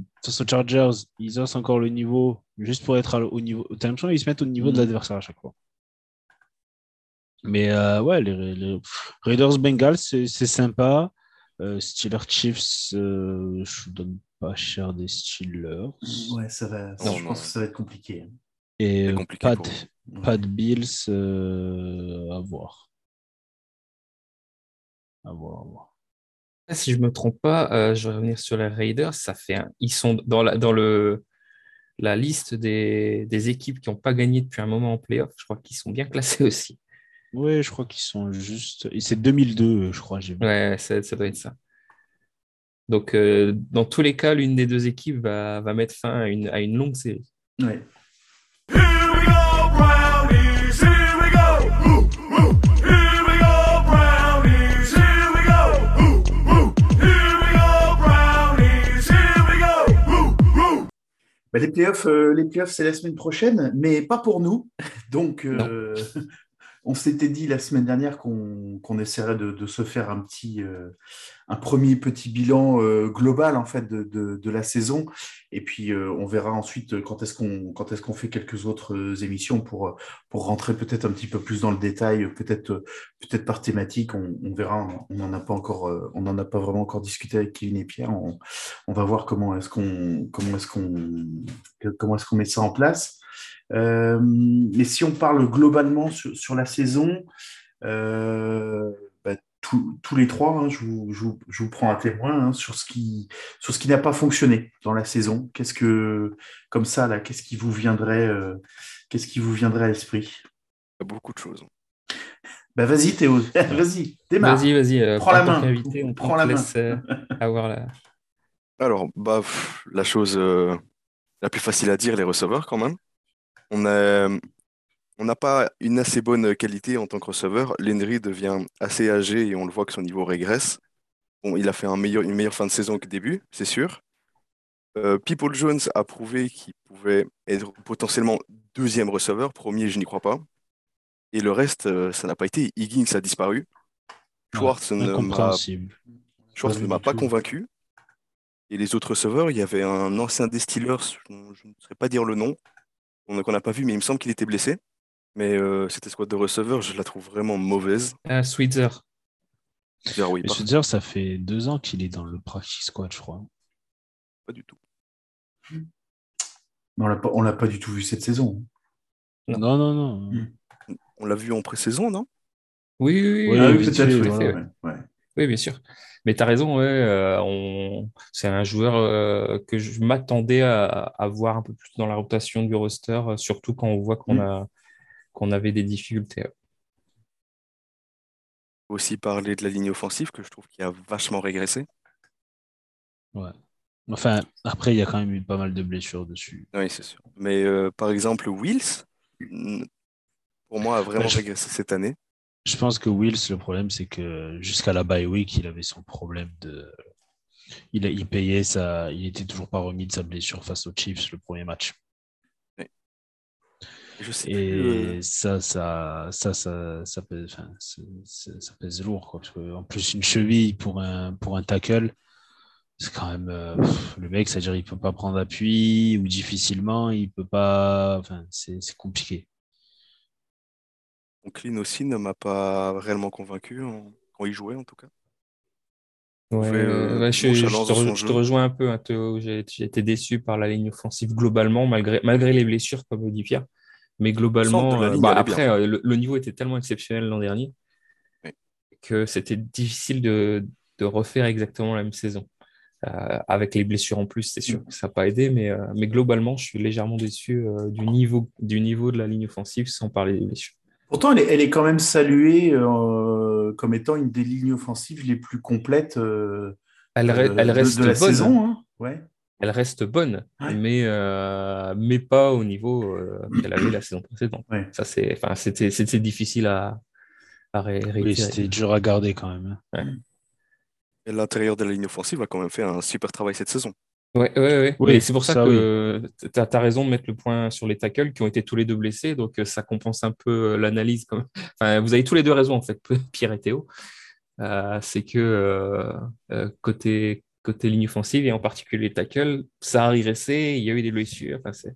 Chargers, ils haussent encore le niveau juste pour être au niveau. T'as l'impression qu'ils se mettent au niveau de mm. l'adversaire à chaque fois. Mais euh, ouais, les Raiders Bengals, c'est sympa. Euh, Steelers Chiefs, euh, je ne donne pas cher des Steelers. Ouais, ça va. je pense que ça va être compliqué. Hein. Et pas, de, pas de Bills, euh, à voir. À voir, à voir. Si je me trompe pas, je vais revenir sur les Raiders. Ça fait Ils sont dans la, dans le, la liste des, des équipes qui n'ont pas gagné depuis un moment en playoff. Je crois qu'ils sont bien classés aussi. Oui, je crois qu'ils sont juste. C'est 2002, je crois. Ouais, ça, ça, doit être ça. Donc, euh, dans tous les cas, l'une des deux équipes va, va mettre fin à une, à une longue série. Ouais. Bah, les playoffs, euh, les playoffs c'est la semaine prochaine, mais pas pour nous. Donc, euh, on s'était dit la semaine dernière qu'on essaierait de, se faire un petit, euh, un premier petit bilan euh, global en fait de, la saison, et puis euh, on verra ensuite quand est-ce qu'on est-ce fait quelques autres émissions pour pour rentrer peut-être un petit peu plus dans le détail, peut-être peut-être par thématique, on, verra. On n'en a pas a pas vraiment encore discuté avec Kevin et Pierre. On, on va voir comment est-ce qu'on est-ce comment est-ce qu'on met ça en place. Euh, mais si on parle globalement sur, la saison, euh, bah, tous les trois, hein, je, vous, prends un témoin hein, sur ce qui, sur ce qui n'a pas fonctionné dans la saison. Qu'est-ce que, comme ça, là, qu'est-ce qui vous viendrait, euh, qu'est-ce qui vous viendrait à l'esprit? Beaucoup de choses. Bah vas-y Théo, vas-y, démarre. Vas-y, vas-y. prends la main. on prend la main. avoir la... Alors, bah, la chose la plus facile à dire, les receveurs quand même on on n'a pas une assez bonne qualité en tant que receveur. L'Henry devient assez âgé et on le voit que son niveau régresse. Bon, il a fait un meilleur, une meilleure fin de saison que début, c'est sûr. Euh, People Jones a prouvé qu'il pouvait être potentiellement deuxième receveur. Premier, je n'y crois pas. Et le reste, euh, ça n'a pas été. Higgins a disparu. Schwartz ne m'a pas convaincu. Et les autres receveurs, il y avait un ancien des Steelers, je ne saurais pas dire le nom, qu'on n'a pas vu, mais il me semble qu'il était blessé. Mais euh, cette escouade de receveurs, je la trouve vraiment mauvaise. Ah, Switzer. oui, Switzer, ça fait deux ans qu'il est dans le practice squad, je crois. Pas du tout. On ne l'a pas du tout vu cette saison. Non, non, non. Hmm. On l'a vu en pré-saison, non? Oui, oui, oui. oui, peut-être. Oui, bien sûr. Mais tu as raison, euh, c'est un joueur euh, que je m'attendais à, voir un peu plus dans la rotation du roster, euh, surtout quand on voit qu'on mm. a qu'on avait des difficultés. Aussi parler de la ligne offensive que je trouve qu'il a vachement régressé. Ouais. Enfin, après, il y a quand même eu pas mal de blessures dessus. Oui, c'est sûr. Mais par exemple, Wills, pour moi, a vraiment bah, régressé cette année. Je pense que Wills, le problème, c'est que jusqu'à la bye week, il avait son problème de. Il, il payait ça. Il était toujours pas remis de sa blessure face aux Chiefs le premier match. Je sais et euh, ça, ça, ça, ça, ça, pèse, ça, pèse lourd. Quoi, parce que, en plus, une cheville pour un, pour un tackle, c'est quand même. Euh, le mec, c'est-à-dire il peut pas prendre appui ou difficilement, il peut pas. Enfin, c'est compliqué. Clean aussi ne m'a pas réellement convaincu quand il jouait en tout cas. Euh, je, te, rejoins un peu, hein, J'ai été déçu par la ligne offensive globalement, malgré, malgré les blessures, comme dit Pierre. Mais globalement, euh, bah, après, euh, le, niveau était tellement exceptionnel l'an dernier que c'était difficile de, refaire exactement la même saison. avec les blessures en plus, c'est sûr que ça n'a pas aidé, mais, mais globalement, je suis légèrement déçu du, niveau, du niveau de la ligne offensive sans parler des blessures. Pourtant, elle est, quand même saluée euh, comme étant une des lignes offensives les plus complètes euh, elle, elle reste de, la saison. Hein. Ouais. Elle reste bonne, mais, euh, mais pas au niveau qu'elle avait la saison précédente. Ça, c'est, enfin, c'était, c'était difficile à, à Oui, c'était dur à garder quand même. Hein. Et l'intérieur de la ligne offensive a quand même fait un super travail cette saison. Ouais, ouais, ouais. c'est pour ça, que tu as, raison de mettre le point sur les tackles qui ont été tous les deux blessés. Donc, euh, ça compense un peu euh, l'analyse. Enfin, vous avez tous les deux raison, en fait, Pierre et Théo. Euh, c'est que côté, côté ligne offensive et en particulier les tackles, ça a régressé. Il y a eu des blessures. Enfin,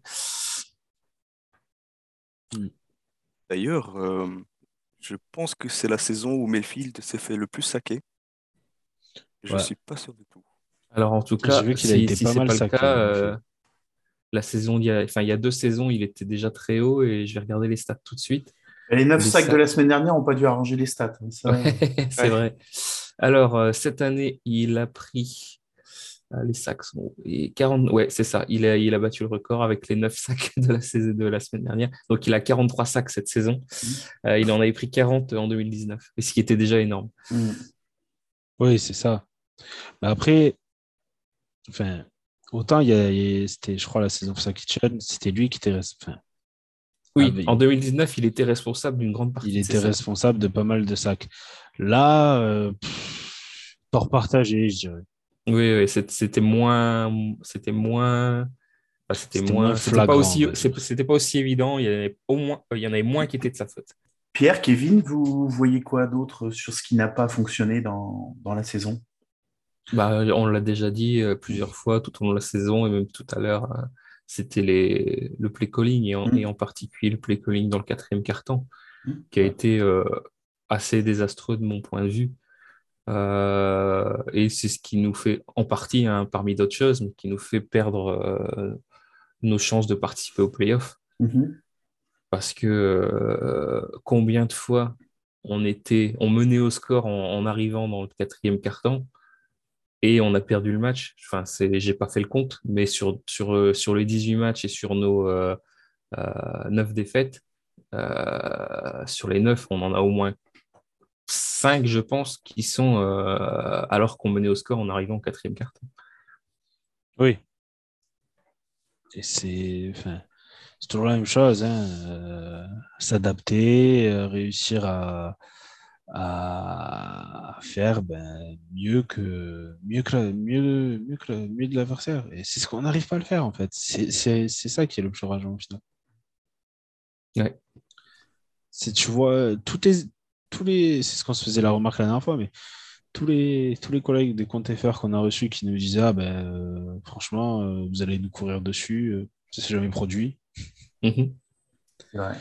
hmm. D'ailleurs, je pense que c'est la saison où Melfield s'est fait le plus saquer. Je ne suis pas sûr du tout. Alors en tout cas, si, si c'est pas le cas, euh, la saison, il y, a, enfin, il y a deux saisons, il était déjà très haut et je vais regarder les stats tout de suite. les 9 sacs de la semaine dernière n'ont pas dû arranger les stats. Hein, c'est vrai. Alors euh, cette année, il a pris euh, les sacs sont 40 ouais c'est ça il a, il a battu le record avec les 9 sacs de la saison de la semaine dernière donc il a 43 sacs cette saison mmh. il en avait pris 40 en 2019 et ce qui était déjà énorme mmh. oui c'est ça mais après Enfin, autant il y a, c'était, je crois, la saison pour Kitchen, c'était lui qui était. Enfin, oui, en 2019, il était responsable d'une grande partie. Il était responsable de pas mal de sacs. Là, euh, tort partagé, je dirais. Oui, oui c'était moins, c'était moins, c'était moins, c'était pas aussi, c'était pas aussi évident. Il y en avait au moins, il y en avait moins qui étaient de sa faute. Pierre, Kevin, vous voyez quoi d'autre sur ce qui n'a pas fonctionné dans, dans la saison? Bah, On l'a déjà dit euh, plusieurs fois tout au long de la saison et même tout à l'heure, euh, c'était les, le play calling et en, Mm. et en particulier le play calling dans le quatrième carton Mm. qui a été euh, assez désastreux de mon point de vue. Euh, et c'est ce qui nous fait, en partie, hein, parmi d'autres choses, mais qui nous fait perdre euh, nos chances de participer aux playoffs. Mhm. Parce que euh, combien de fois on était, on menait au score en, en arrivant dans le quatrième carton et on a perdu le match. Enfin, c'est, j'ai pas fait le compte, mais sur, sur, euh, sur les 18 matchs et sur nos euh, euh, 9 défaites, euh, sur les 9, on en a au moins 5, je pense, qui sont euh, alors qu'on menait au score en arrivant au quatrième carton. Oui. Et c'est enfin, c'est toujours la même chose. Hein. euh, S'adapter, euh, réussir à, à faire ben, mieux que mieux que mieux, mieux que mieux de l'adversaire. Et c'est ce qu'on n'arrive pas à le faire en fait. C'est c'est- c'est ça qui est le plus rageant au final. Ouais. C'est tu vois tous les tous les c'est ce qu'on se faisait la remarque la dernière fois, mais tous les, tous les collègues des comptes FR qu'on a reçus qui nous disaient Ah ben euh, franchement, euh, vous allez nous courir dessus, euh, ça s'est jamais produit. Mhm. Ouais.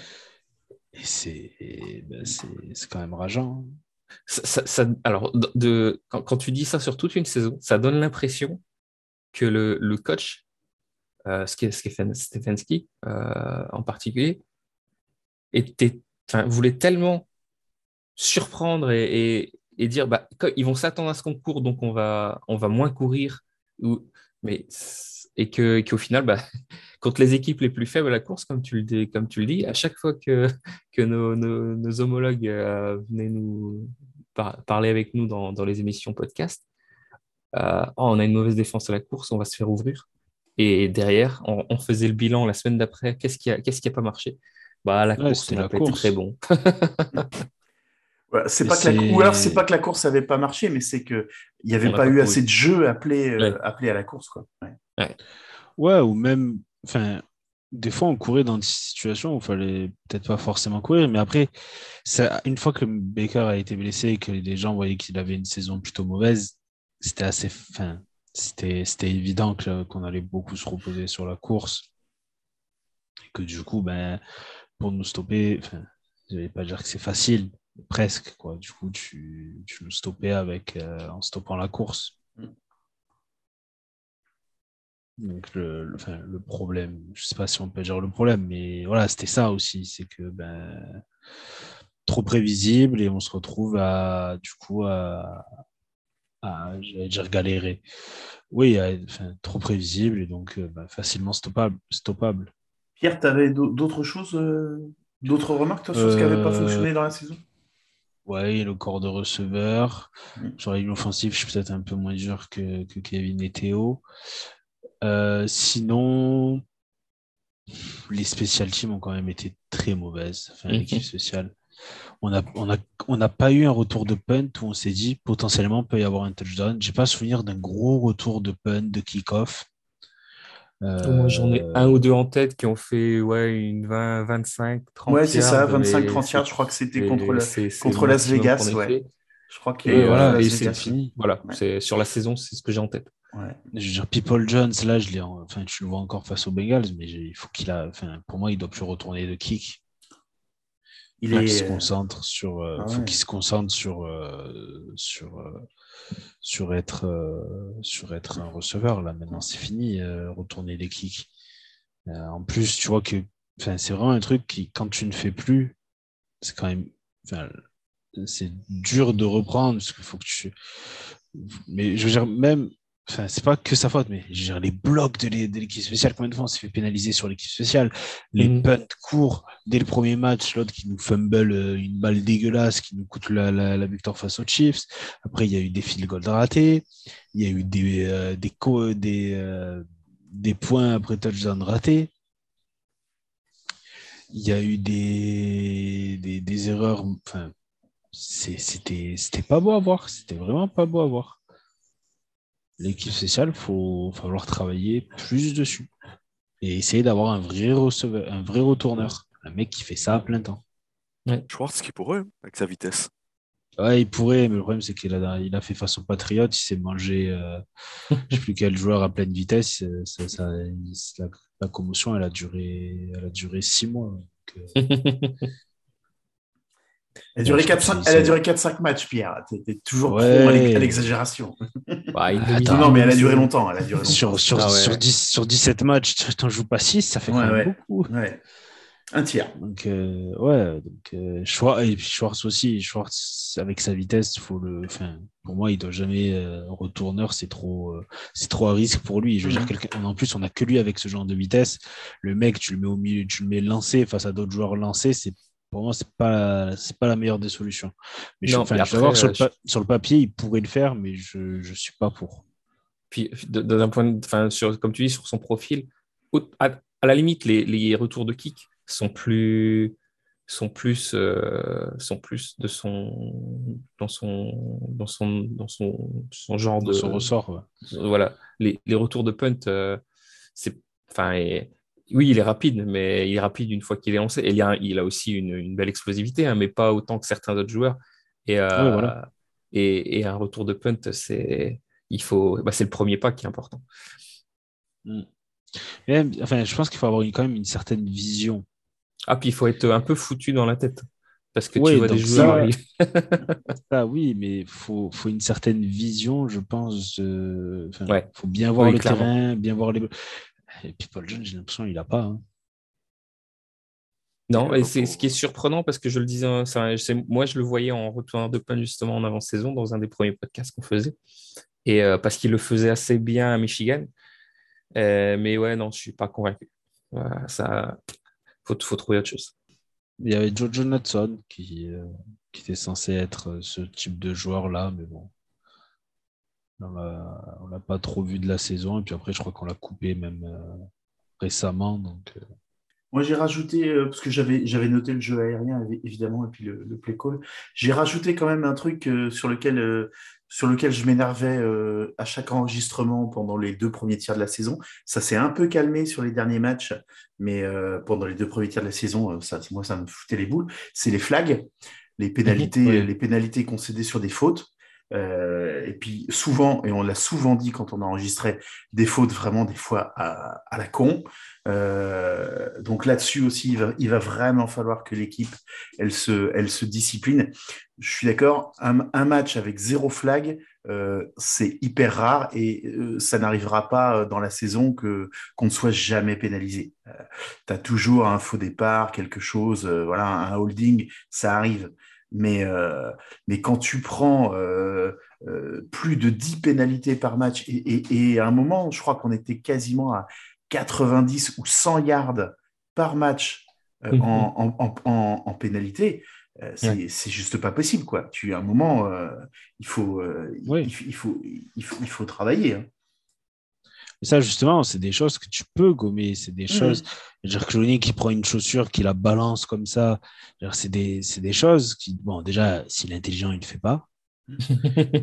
Et ben, c'est quand même rageant. Ça- alors, de, quand, tu dis ça sur toute une saison, ça donne l'impression que le, le coach, euh, Stefanski euh, en particulier, voulait tellement surprendre et, et- dire bah, ils vont s'attendre à ce qu'on court, donc on va, on va moins courir. Ou, mais, et qu'au final, bah, contre les équipes les plus faibles à la course, comme tu le dis, comme tu le dis à chaque fois que, que nos, nos- nos homologues euh, venaient nous par- parler avec nous dans, dans les émissions podcast, euh, Oh, on a une mauvaise défense à la course, on va se faire ouvrir. Et derrière, on, on faisait le bilan la semaine d'après. Qu'est-ce qui a, qu'est-ce qui a pas marché? Bah, La Ouais, course, on n'a la course. très bon. Ouais, c'est pas que la... c'est- Ou alors c'est pas que la course n'avait pas marché, mais c'est qu'il n'y avait On pas pas eu couru. assez de jeux appelés, euh, appelés à la course. Quoi. Ouais. Ouais, ou même, enfin, des fois on courait dans des situations où il fallait peut-être pas forcément courir, mais après, ça, une fois que Baker a été blessé et que les gens voyaient qu'il avait une saison plutôt mauvaise, c'était assez, enfin, c'était, c'était évident que- qu'on allait beaucoup se reposer sur la course. Et que du coup, ben, pour nous stopper, enfin, je vais pas dire que c'est facile, presque, quoi. Du coup, tu, tu nous stoppais avec, euh, en stoppant la course. Donc le, le- enfin, le problème, je sais pas si on peut dire le problème, mais voilà, c'était ça aussi, c'est que ben trop prévisible et on se retrouve à du coup à, à j'allais dire galérer. Oui, à- enfin, trop prévisible et donc euh, ben, facilement stoppable, stoppable. Pierre, tu avais d'autres choses, euh, d'autres remarques toi, sur ce qui n'avait pas fonctionné dans la saison? Ouais, le corps de receveur. Mm. Sur la ligne offensive, je suis peut-être un peu moins dur que, que Kevin et Théo. Euh, sinon, les special teams ont quand même été très mauvaises. Enfin, Mhm. l'équipe spéciale. On a, on a, on n'a pas eu un retour de punt où on s'est dit potentiellement peut y avoir un touchdown. J'ai pas souvenir d'un gros retour de punt, de kick-off. Euh, Moi, j'en ai un ou deux en tête qui ont fait ouais, une 20, 25, 30 Ouais, c'est ça, yards, 25-30 mais yards. Je crois que c'était contre, contre Las Vegas. Ouais. Je crois a Et eu, euh, voilà, et c'est fini. Voilà, Ouais. c'est sur la saison, c'est ce que j'ai en tête. Ouais. Je veux dire, People Jones, là, je l'ai, en- enfin, tu le vois encore face aux Bengals, mais il faut qu'il a, enfin, pour moi, il doit plus retourner de kick. Il est. se concentre sur, euh, Ah faut qu'il se concentre sur, euh, sur, euh, sur être, euh, sur être un receveur. Là, maintenant, c'est fini, euh, retourner les kicks. Euh, en plus, tu vois que, c'est vraiment un truc qui, quand tu ne fais plus, c'est quand même, c'est dur de reprendre parce qu'il faut que tu. Mais je veux dire, même, enfin, c'est pas que sa faute, mais je veux dire, les blocs de l'é- de l'équipe spéciale, combien de fois on s'est fait pénaliser sur l'équipe spéciale? Les Mhm. punts courts dès le premier match, l'autre qui nous fumble euh, une balle dégueulasse qui nous coûte la, la, la victoire face aux Chiefs. Après, il y a eu des field goals ratés, il y a eu des, euh, des, co- des, euh, des points après touchdown ratés. Il y a eu des, des, des erreurs. Enfin, c'était pas beau à voir. C'était vraiment pas beau à voir. L'équipe spéciale, il faut falloir travailler plus dessus et essayer d'avoir un vrai receveur, un vrai retourneur, un mec qui fait ça à plein temps. Ouais. Schwartz qui pourrait, avec sa vitesse. Ouais, il pourrait, mais le problème, c'est qu'il a, il a fait face aux Patriots, il s'est mangé, euh, je sais plus quel joueur à pleine vitesse. euh, ça- la, la commotion, elle a duré, elle a duré six mois. donc, euh, Elle a duré je crois 4-5 que elle a c'est- duré 4-5 matchs, Pierre. T'es toujours Ouais. pro à l'ex- à l'exagération. Bah, non, mais elle a duré longtemps. Elle a duré longtemps. sur, sur, Ah ouais. sur, 10, sur 17 matchs, tu t'en joues pas 6, ça fait quand Ouais, même ouais. beaucoup. Ouais. Un tiers. Donc, euh, ouais, donc, euh, Schwartz, et puis Schwartz aussi, Schwartz, avec sa vitesse, faut le, enfin, pour moi, il doit jamais, euh, retourneur, c'est trop, euh, c'est trop à risque pour lui. Je veux Mhm. dire, quelqu'un, en plus, on a que lui avec ce genre de vitesse. Le mec, tu le mets au milieu, tu le mets lancé face à d'autres joueurs lancés, c'est, pour moi, c'est pas, c'est pas la meilleure des solutions. Mais je, Non, enfin, mais je voir après, sur, le euh, pa- sur le papier, il pourrait le faire, mais je, je suis pas pour. Puis, d'un point de, enfin, sur, comme tu dis, sur son profil, à, à la limite, les, les retours de kick sont plus, sont plus, euh, sont plus de son, dans son, dans son, dans son, son genre Dans de, son ressort, ouais. voilà, les, les retours de punt, euh, c'est, enfin, et- oui, il est rapide, mais il est rapide une fois qu'il est lancé. Et il, a, il a aussi une, une belle explosivité, hein, mais pas autant que certains autres joueurs. Et, euh, Ouais, voilà. et, et un retour de punt, c'est, il faut, bah, c'est le premier pas qui est important. Mais, enfin, je pense qu'il faut avoir une- quand même une certaine vision. Ah, puis il faut être un peu foutu dans la tête. Parce que Ouais, tu vois des joueurs. ça- Ah oui, mais faut, faut une certaine vision, je pense. euh, Ouais. faut bien voir Oui, le clairement. terrain, bien voir les. Et puis Paul John, j'ai l'impression qu'il a pas. hein. Non, et c'est ce qui est surprenant parce que je le disais, hein, ça, moi je le voyais en retourneur de punt justement en avant-saison dans un des premiers podcasts qu'on faisait. Et euh, parce qu'il le faisait assez bien à Michigan. Euh, mais ouais, non, je suis pas convaincu. Voilà, ça, faut, faut trouver autre chose. Il y avait Joe Natson qui, euh, qui était censé être euh, ce type de joueur-là, mais bon. On on l'a pas trop vu de la saison, et puis après, je crois qu'on l'a coupé même euh, récemment. Donc, euh, Moi, j'ai rajouté, euh, parce que j'avais j'avais noté le jeu aérien, évi- évidemment, et puis le, le play call. J'ai rajouté quand même un truc sur lequel, sur lequel je m'énervais à chaque enregistrement pendant les deux premiers tiers de la saison. Ça s'est un peu calmé sur les derniers matchs, mais pendant les deux premiers tiers de la saison, ça, moi, ça me foutait les boules. C'est les flags, les pénalités, Oui. les pénalités concédées sur des fautes. Euh, et puis souvent, et on l'a souvent dit quand on enregistrait, des fautes vraiment des fois à, la con. Euh, donc là-dessus aussi, il va, vraiment falloir que l'équipe, elle se, elle se discipline. Je suis d'accord, un, match avec zéro flag, euh, c'est hyper rare et ça n'arrivera pas dans la saison que qu'on ne soit jamais pénalisé. Tu as toujours un faux départ, quelque chose, voilà, un holding, ça arrive. Mais, euh, mais quand tu prends euh, euh, plus de 10 pénalités par match, et, et, et à un moment, je crois qu'on était quasiment à 90 ou 100 yards par match Mhm. en, en, en, pénalité, c'est Ouais. juste pas possible. Quoi. Tu, à un moment, il, faut, il- Oui. il, il faut, il, faut, il faut travailler. hein. Et ça, justement, c'est des choses que tu peux gommer. C'est des Mhm. choses. Je veux dire, Clooney qui prend une chaussure, qui la balance comme ça. C'est des, c'est des choses qui. Bon, déjà, s'il est intelligent, il ne le fait pas.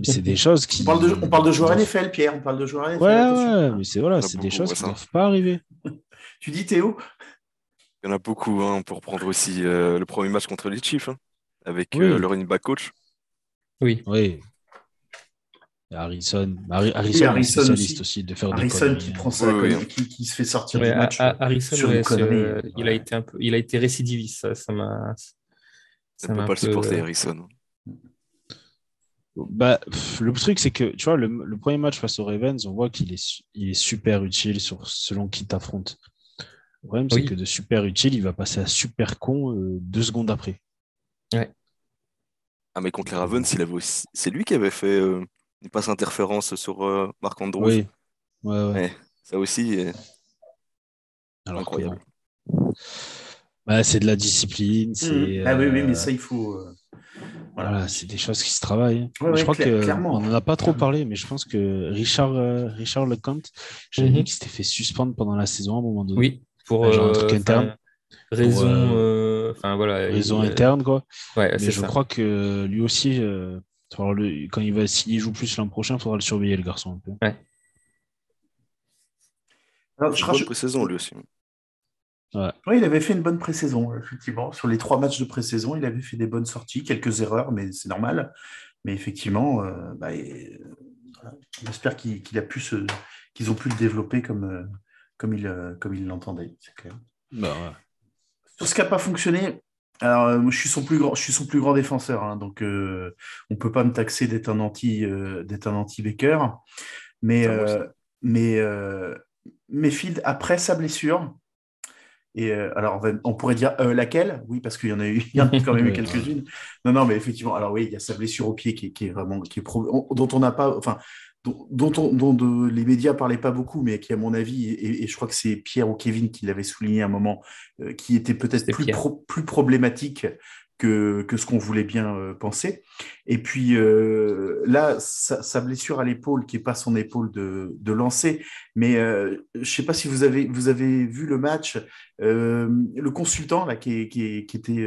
C'est des choses qui. On parle de, on parle de joueurs doivent- NFL, Pierre. On parle de joueurs NFL. Ouais, ouais, mais c'est voilà, Il y en a c'est des choses qui ne doivent pas arriver. Tu dis Théo? Il y en a beaucoup, hein, pour prendre aussi euh, le premier match contre les Chiefs, hein, avec Oui. euh, le running back coach. Oui. Oui. Harrison, Harri- Harrison, est Harrison spécialiste aussi. aussi de faire des Harrison qui hein. prend oui. connerie, qui, qui se fait sortir Ouais, du match. à- à- Harrison, sur une ouais, euh, il a ouais. été un peu, il a été récidiviste. Ça, ça m'a. Ça ne un pas le supporter, euh, Harrison. Bah, pff, le truc, c'est que tu vois, le, le premier match face aux Ravens, on voit qu'il est, il est super utile sur, selon qui t'affronte. Le problème, c'est que de super utile, il va passer à super con euh, deux secondes après. Ah, mais contre les Ravens, il avait aussi... c'est lui qui avait fait euh, une passe interférence sur euh, Marc Andrews. Oui. Ouais, ouais. Ça aussi, euh, Alors que incroyable. Bah, c'est de la discipline. C'est, Mhm. Ah oui, oui, euh, mais ça, il faut. euh, Voilà, voilà. c'est des choses qui se travaillent. Ouais, je ouais, crois que clairement. on n'en a pas trop parlé, mais je pense que Richard, euh, Richard Lecomte, j'avais Mhm. vu qu'il s'était fait suspendre pendant la saison à un moment donné. Oui, pour Ouais, genre un euh, truc interne. raison, Pour, euh, enfin voilà, Raison interne, quoi. Ouais, Mais je ça. crois que lui aussi, euh, le- quand il va, s'il joue plus l'an prochain, il faudra le surveiller, le garçon, un peu. Alors, je bonne rajoute- pré-saison, lui aussi. Oui, il avait fait une bonne pré-saison, effectivement. Sur les trois matchs de pré-saison, il avait fait des bonnes sorties, quelques erreurs, mais c'est normal. Mais effectivement, euh, bah, et, voilà. j'espère qu'il qu'il a pu se, qu'ils ont pu le développer comme, euh, comme il euh, comme il l'entendait, c'est clair. Bah, ouais. Sur ce qui n'a pas fonctionné, alors euh, moi, je suis son plus grand, je suis son plus grand défenseur, hein, donc euh, on peut pas me taxer d'être un anti, euh, d'être un anti Baker, mais aussi. euh, mais euh, Mayfield après sa blessure. Et alors, on, pourrait dire laquelle? Oui, parce qu'il y en a eu, il y en a quand même eu quelques-unes. Non, non, mais effectivement, alors oui, il y a sa blessure au pied qui est, qui est vraiment, qui est pro- dont on n'a pas, enfin, dont, dont on- dont de- les médias parlaient pas beaucoup, mais qui, à mon avis, et, et je crois que c'est Pierre ou Kevin qui l'avait souligné à un moment, euh, qui était peut-être pro- plus problématique que, ce qu'on voulait bien euh, penser. Et puis euh, là, sa, blessure à l'épaule, qui n'est pas son épaule de, de lancer, mais euh, je ne sais pas si vous avez, vous avez vu le match, le consultant là, qui, était, qui était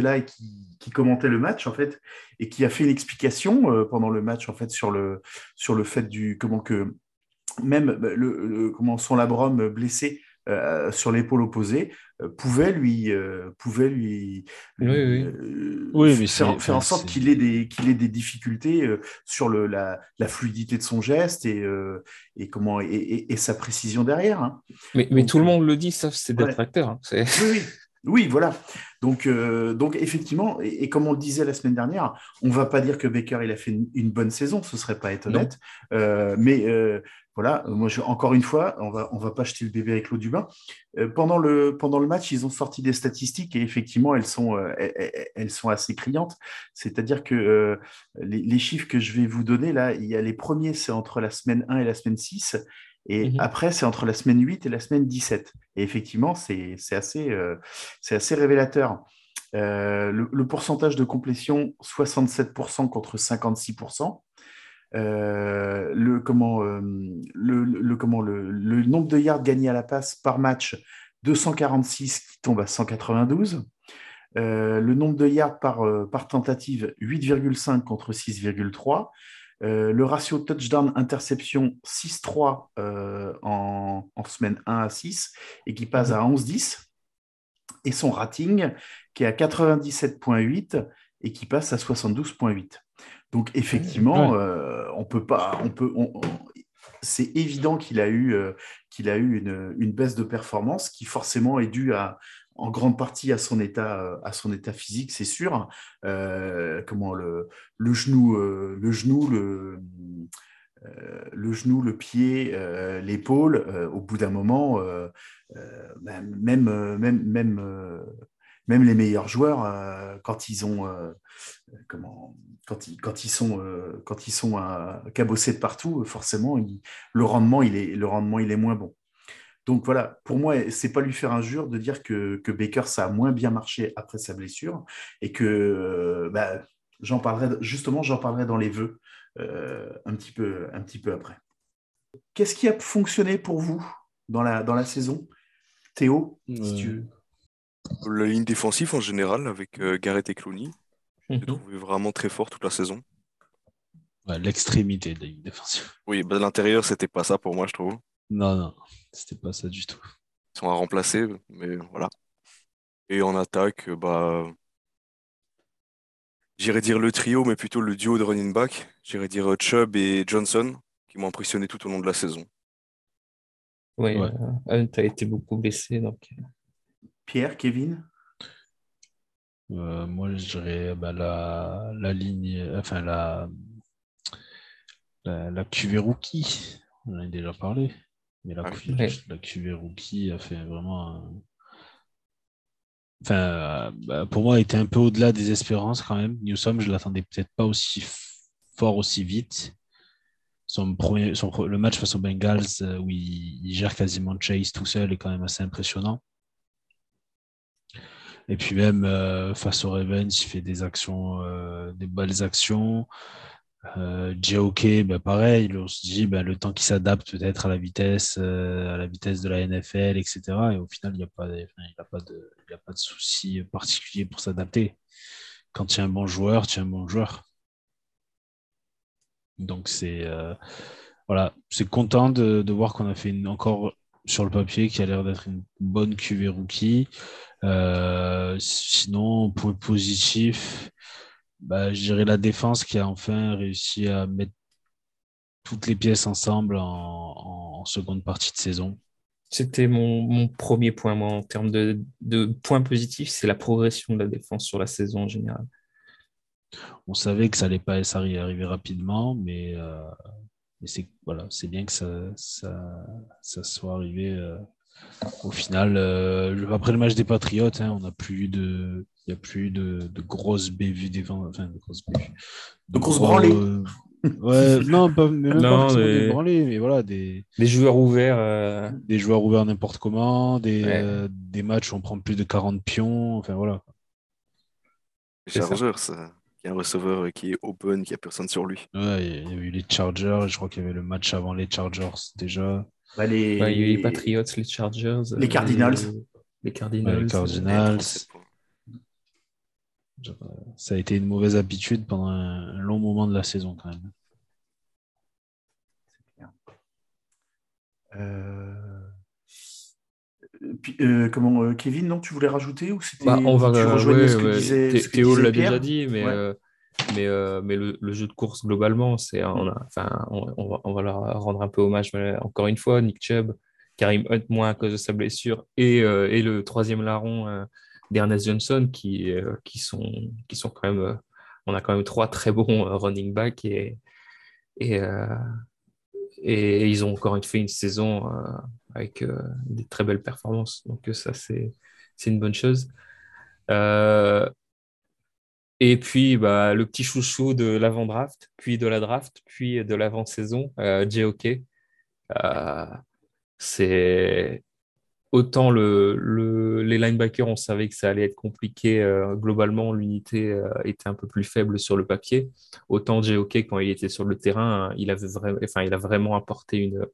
là et qui, commentait le match, en fait, et qui a fait une explication pendant le match, en fait, sur le, sur le fait du. Comment que. Même le, le- comment son labrum blessé euh, sur l'épaule opposée euh, pouvait lui euh, pouvait lui, Oui, oui. Oui, mais faire, faire en sorte qu'il ait des qu'il ait des difficultés sur le la, la fluidité de son geste et et comment et, et- et sa précision derrière hein. Mais, mais Donc, tout le monde le dit, sauf ses ouais. détracteurs. hein. C'est- oui, oui. Oui, voilà. Donc, euh, donc effectivement, et, et comme on le disait la semaine dernière, on va pas dire que Baker il a fait une, une bonne saison, ce serait pas être Non. honnête. Euh, mais euh, voilà, moi je, encore une fois, on va on va pas jeter le bébé avec l'eau du bain. Euh, pendant le pendant le match, ils ont sorti des statistiques et effectivement elles sont euh, elles, sont assez criantes. C'est-à-dire que euh, les, les chiffres que je vais vous donner là, il y a les premiers, c'est entre la semaine 1 et la semaine 6. Et Mhm. après, c'est entre la semaine 8 et la semaine 17. Et effectivement, c'est assez, euh, c'est assez révélateur. Euh, le, le pourcentage de complétion, 67% contre 56%. Euh, le, comment, euh, nombre de yards gagnés à la passe par match, 246 qui tombe à 192. Euh, le nombre de yards par, par tentative, 8,5 contre 6,3. Euh, le ratio touchdown-interception 6-3 euh, en, en semaine 1 à 6 et qui passe à 11-10. Et son rating qui est à 97,8 et qui passe à 72,8. Donc effectivement, euh, on peut pas, on peut, on- on- c'est évident qu'il a eu, euh, qu'il a eu une, une baisse de performance qui forcément est due à, en grande partie à son état, euh, à son état physique, c'est sûr. Euh, comment le, le genou, le genou, le, le genou, le pied, l'épaule. au bout d'un moment, même, même, même, même les meilleurs joueurs, euh, quand ils ont, euh, comment, quand ils, quand ils sont, euh, quand ils sont euh, cabossés de partout, forcément, il- le rendement, il est, le rendement, il est moins bon. Donc voilà, pour moi, c'est pas lui faire injure de dire que, que Baker, ça a moins bien marché après sa blessure et que euh, bah, j'en parlerai, justement, j'en parlerai dans les vœux euh, un, petit peu, un petit peu après. Qu'est-ce qui a fonctionné pour vous dans la, dans la saison? Théo, si tu veux. La ligne défensive en général, avec euh, Garrett et Clooney, j'ai Mhm. trouvé vraiment très fort toute la saison. Ouais, L'extrémité de la ligne défensive. Oui, bah, l'intérieur, c'était pas ça pour moi, je trouve. Non, non, c'était pas ça du tout. Ils sont à remplacer, mais voilà. Et en attaque, euh, bah, j'irais dire le trio, mais plutôt le duo de running back. J'irais dire euh, Chubb et Johnson, qui m'ont impressionné tout au long de la saison. Oui, Ouais. euh, Hunt a été beaucoup blessé. Donc... Pierre, Kevin? Euh, moi, je dirais bah, la, la ligne, enfin la, la, la QV rookie, on en a déjà parlé, mais la, Ah QV Ouais. la QV rookie a fait vraiment. un- Enfin, bah, pour moi, était un peu au-delà des espérances quand même. Newsom, je l'attendais peut-être pas aussi fort aussi vite. Son premier, son, le match face aux Bengals euh, où il, il gère quasiment Chase tout seul est quand même assez impressionnant. Et puis même euh, face aux Ravens, il fait des actions, euh, des belles actions. Euh, JOK, ben pareil, on se dit ben, le temps qu'il s'adapte peut-être à la vitesse, euh, à la vitesse de la NFL, etc. Et au final, il n'y a pas, a de, a pas de souci particulier pour s'adapter. Quand tu es un bon joueur, tu es un bon joueur. Donc c'est voilà, c'est content de, de voir qu'on a fait une, encore sur le papier, qui a l'air d'être une bonne QV rookie. Euh, sinon, point positif, bah, je dirais la défense qui a enfin réussi à mettre toutes les pièces ensemble en, seconde partie de saison. C'était mon, premier point, moi, en termes de, de points positifs, c'est la progression de la défense sur la saison en général. On savait que ça allait pas arriver rapidement, mais, euh, c'est voilà, bien que ça, ça, soit arrivé euh, au final. Euh, après le match des Patriotes, hein, on n'a plus eu de, il n'y a plus eu de, de grosses bévues des enfin de grosses bévues, de, grosses branlées. ouais, non, pas, même pas des branlées, mais voilà des, des joueurs ouverts, des joueurs ouverts n'importe comment, des, des matchs où on prend plus de 40 pions, enfin voilà. Chargeurs, ça. Il y a un receveur qui est open, qui a personne sur lui. Ouais, il y a eu les Chargers, je crois qu'il y avait le match avant les Chargers déjà. Bah, les... il y a eu les Patriots, les Chargers. Les Cardinals. Les, Cardinals. les Cardinals. Ça a été une mauvaise habitude pendant un long moment de la saison quand même. Euh... Euh, comment, euh, Kevin, non, tu voulais rajouter ou c'était bah, on va, tu ce que disait, Théo l'a déjà dit, mais, euh, mais, mais le, jeu de course globalement, c'est on, enfin, on, va, on, va, leur rendre un peu hommage encore une fois. Nick Chubb, Karim Hunt moins à cause de sa blessure et, et le troisième larron d'Ernest Johnson qui, qui, sont, qui sont quand même. on a quand même trois très bons running backs et, et, et ils ont encore fait une saison avec euh, des très belles performances. Donc euh, ça, c'est une bonne chose. Euh, et puis, bah, le petit chouchou de l'avant-draft, puis de la draft, puis de l'avant-saison, euh, JOK. c'est autant le, les linebackers, on savait que ça allait être compliqué. globalement, l'unité était un peu plus faible sur le papier. Autant JOK, quand il était sur le terrain, il, avait enfin, il a vraiment apporté une,